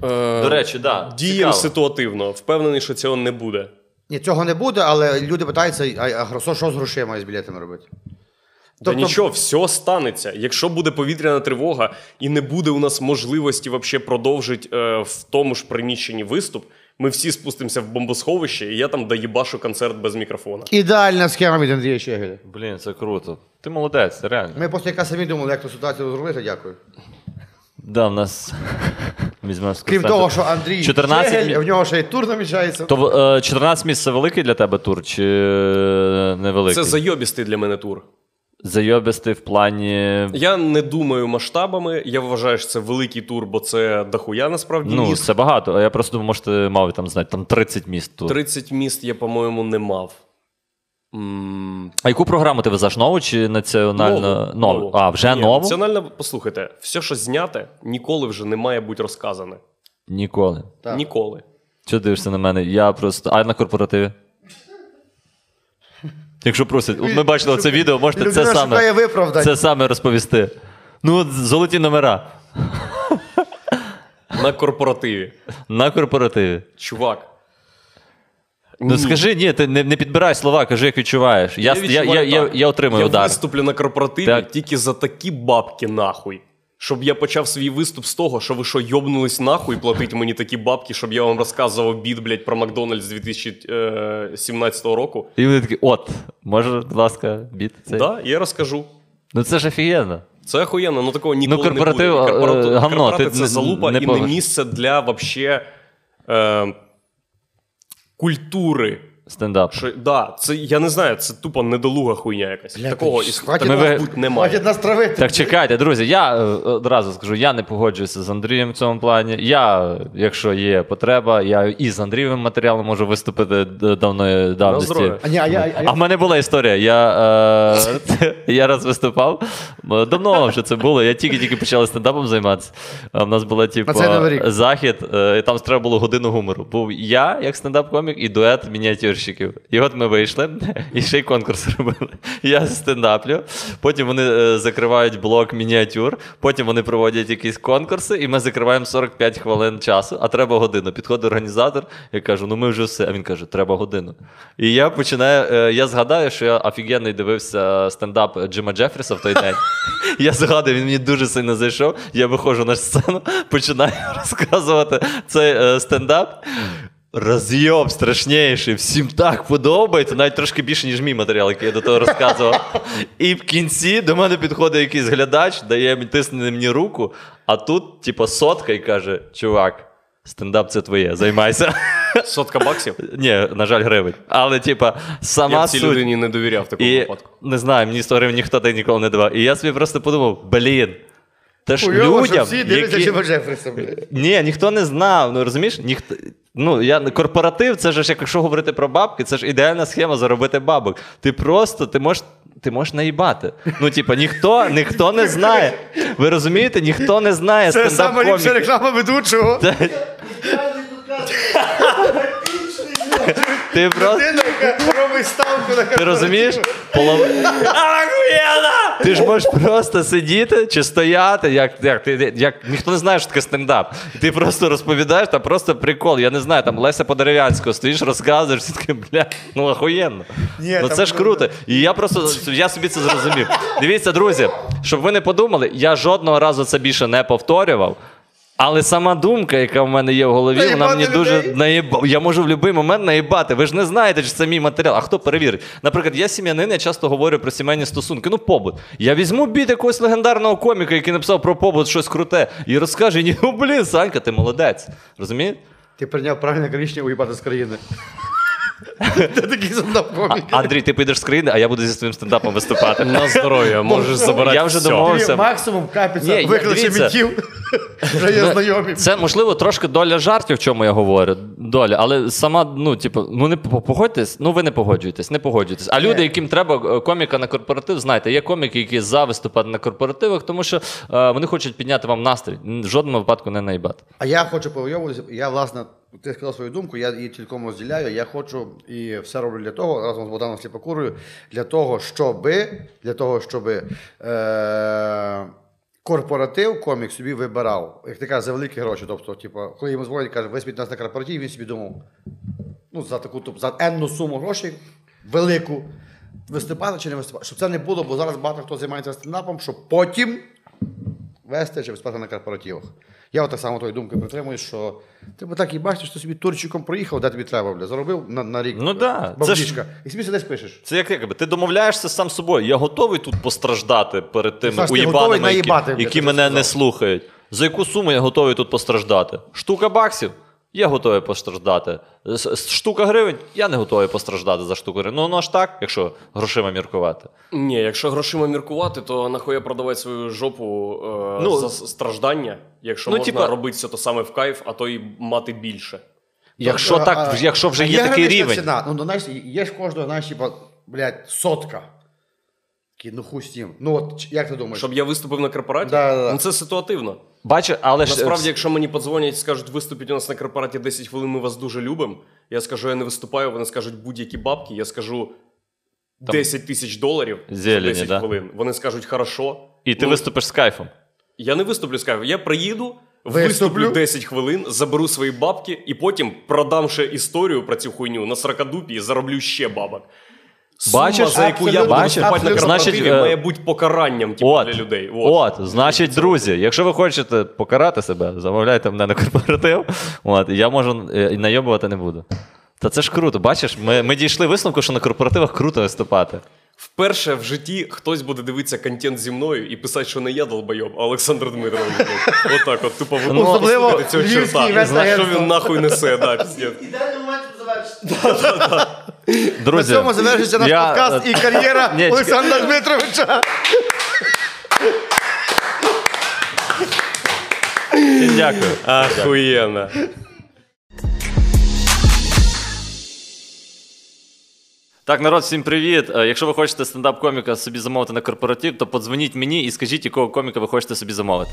е, До речі, да, Дієм цікаво. ситуативно. Впевнений, що цього не буде. Ні, цього не буде, але люди питаються, а, а гро- що з грошима і з білетами робити? Та нічого, все станеться. Якщо буде повітряна тривога і не буде у нас можливості вообще продовжити е, в тому ж приміщенні виступ, ми всі спустимося в бомбосховище, і я там доїбашу концерт без мікрофона. Ідеальна схема від Андрія Щегеля. Блін, це круто. Ти молодець, реально. Ми просто якраз самі думали, як ту ситуацію розробити, дякую. Да, в нас Крім того, що Андрій 14 Щегель, мі- в нього ще й тур намічається. То е, 14 місць це великий для тебе тур, чи е, невеликий? Це зайобістий для мене тур. Зайобістий в плані. Я не думаю масштабами. Я вважаю, що це великий тур, бо це дохуя насправді Ну, міст. це багато. А я просто думав, може, ти мав там, знати, там 30 міст тур. 30 міст я, по-моєму, не мав. А яку програму ти везеш нову чи національно нову? А, вже Ні, нову? Національно, послухайте, все, що зняте, ніколи вже не має бути розказане. Ніколи. Так. Ніколи. Чого дивишся на мене? Я просто. А на корпоративі? Якщо просять, от ми бачили це відео, можете це саме, це саме розповісти. Ну, от золоті номера На корпоративі. на корпоративі. Чувак. Ну Ні. скажи, ні, ти не, не підбирай слова, кажи, як відчуваєш. Я, я, я, відчуваю я, так. я, отримую я удар. виступлю на корпоративі Так. тільки за такі бабки нахуй. Щоб я почав свій виступ з того, що ви що, йобнулись нахуй платить мені такі бабки, щоб я вам розказував біт, блядь, про Макдональдс 2017 року. І вони такі, от, може, будь ласка, біт цей. Да, я розкажу. Ну це ж офігенно. Це охуєнно, ну такого ніколи корпоратив, не буде. е, Корпорати- гавно, корпорати ти це не- залупа не і не місце для вообще е, культури. Стендап. Що, да, це, я не знаю, це тупо недолуга хуйня якась. Бля, такого хватить такого бути немає. Хватить нас травити. Так чекайте, друзі, я е, одразу скажу, я не погоджуюся з Андрієм в цьому плані. Я, якщо є потреба, я і з Андрієвим матеріалом можу виступити давної давності. здоров'я. А, ні, а, я, а, А я, в мене була історія. Я, е, я раз виступав. е, Давно вже це було. Я тільки-тільки почали стендапом займатися. А в нас була типу, захід, е, і там треба було годину гумору. Був я, як стендап-комік, і дует мініатюрщиків. І от ми вийшли, і ще й конкурс робили. Я стендаплю. Потім вони е, закривають блок мініатюр, потім вони проводять якісь конкурси, і ми закриваємо 45 хвилин часу, а треба годину. Підходить організатор, я кажу, ну ми вже все. А він каже, треба годину. І я починаю. е, Я згадаю, що я офігенний дивився стендап Джима Джефріса в той день. Я згадую, він мені дуже сильно зайшов. Я виходжу на сцену, починаю розказувати цей е, стендап. Розйоб страшніший, всім так подобається, навіть трошки більше, ніж мій матеріал, який я до того розказував. І в кінці до мене підходить якийсь глядач, дає тисне мені руку, а тут, типу, сотка і каже: чувак, стендап це твоє, займайся. Сотка баксів. Ні, на жаль, гривень. Але, типа, сама Я цій суть. людині не довіряв такому І випадку. не знаю, мені 100 гривень ніхто так ніколи не давав. І я собі просто подумав: блін. Та ж Хуйово, що людям, всі дивляться які... Джефріса. Ні, ніхто не знав. Ну розумієш, ніхто. Ну, я корпоратив, це ж якщо говорити про бабки, це ж ідеальна схема заробити бабок. Ти просто ти можеш. Ти можеш наїбати. Ну, типа, ніхто, ніхто не знає. Ви розумієте, ніхто не знає Це саме ліпша реклама ведучого. Ти просто. Людина, яка робить ставку на Ти розумієш? Полов... Ти ж можеш просто сидіти чи стояти, як, як, ти- як ніхто не знає, що таке стендап. Ти просто розповідаєш, там просто прикол. Я не знаю, там Леся Подерев'янського стоїш, розказуєш, всі таке, бля, ну охуєнно. Ні, ну це ж круто. І я просто я собі це зрозумів. Дивіться, друзі, щоб ви не подумали, я жодного разу це більше не повторював. Але сама думка, яка в мене є в голові, вона Наїбати мені дуже людей? наїба. Я можу в будь-який момент наїбати. Ви ж не знаєте, чи це мій матеріал. А хто перевірить? Наприклад, я сім'янин, я часто говорю про сімейні стосунки. Ну, побут. Я візьму біт якогось легендарного коміка, який написав про побут щось круте, і розкаже: ні, блін, Санька, ти молодець. Розумієш? Ти прийняв правильне рішення уїбати з країни. Ти такий стендап-комік. Андрій, ти підеш з країни, а я буду зі своїм стендапом виступати. На здоров'я, можеш забирати. Я вже все. домовився. Максимум капіця викличе мітів. Вже є знайомі. Це можливо трошки доля жартів, в чому я говорю. Доля, але сама, ну, типу, ну не по- погодьтесь, ну ви не погоджуєтесь, не погоджуєтесь. А люди, яким треба е, коміка на корпоратив, знаєте, є коміки, які за виступати на корпоративах, тому що е, вони хочуть підняти вам настрій. В жодному випадку не наїбати. А я хочу повйовуватися. Я, власне, ти сказав свою думку, я її цілком розділяю. Я хочу і все роблю для того, разом з Богданом Сліпокурою, для того, щоби, для того, щоби е- корпоратив комік собі вибирав, як ти кажеш, за великі гроші. Тобто, типу, коли йому дзвонять, каже, виспіть нас на корпоратив, він собі думав, ну, за таку тобто, за енну суму грошей велику. Виступати чи не виступати, щоб це не було, бо зараз багато хто займається стендапом, щоб потім вести чи виступати на корпоративах. Я от так само тої думки притримую, що ти б так і бачиш, що собі турчиком проїхав, де тобі треба, бля, заробив на, на рік. Ну да, це і собі десь пишеш. Це як, якби ти домовляєшся сам з собою. Я готовий тут постраждати перед тими Саш, уїбанами, які, які мене не слухають. За яку суму я готовий тут постраждати? Штука баксів? Я готовий постраждати. Штука гривень? Я не готовий постраждати за штуку гривень. Ну, воно ж так, якщо грошима міркувати. Ні, якщо грошима міркувати, то нахуя продавати свою жопу е, Ну, за страждання, якщо ну, можна типа- робити все то саме в кайф, а то й мати більше. Якщо Тобто, так, а, якщо вже а є такий рівень. Ціна. Ну, ну, знаєш, є ж в кожного, знаєш, типа, блядь, сотка. Такий, ну хуй з. Ну, от як ти думаєш? Щоб я виступив на корпораті, Да, да, да. ну це ситуативно. Бачиш, але ж Насправді, якщо мені подзвонять і скажуть, виступіть у нас на корпораті 10 хвилин, ми вас дуже любимо. Я скажу, я не виступаю, вони скажуть будь-які бабки, я скажу 10 тисяч доларів Зелені, за 10 да? хвилин. Вони скажуть, хорошо. і ти Ну, виступиш з кайфом. Я не виступлю з кайфу. Я приїду, Виступлю. виступлю 10 хвилин, заберу свої бабки і потім продам ще історію про цю хуйню на 40 дупі і зароблю ще бабок. Сума, Бачиш? за яку я буду виступати на Значить, е, має бути покаранням типу, От, для людей. От. от, значить, друзі, якщо ви хочете покарати себе, замовляйте мене на корпоратив. От, і я можу е, і найобувати не буду. Та це ж круто. Бачиш, ми, ми дійшли висновку, що на корпоративах круто виступати. Вперше в житті хтось буде дивитися контент зі мною і писати, що не я долбойоб, а Олександр Дмитрович. Отак, от тупо ви Ну, цього черта. Знаєш, що він нахуй несе, да, піздець. Друзі, На цьому завершиться наш я- подкаст і кар'єра Ні. Олександра Дмитровича. Дякую. Ахуєнно. Так, народ, всім привіт. Е, Якщо ви хочете стендап-коміка собі замовити на корпоратив, то подзвоніть мені і скажіть, якого коміка ви хочете собі замовити.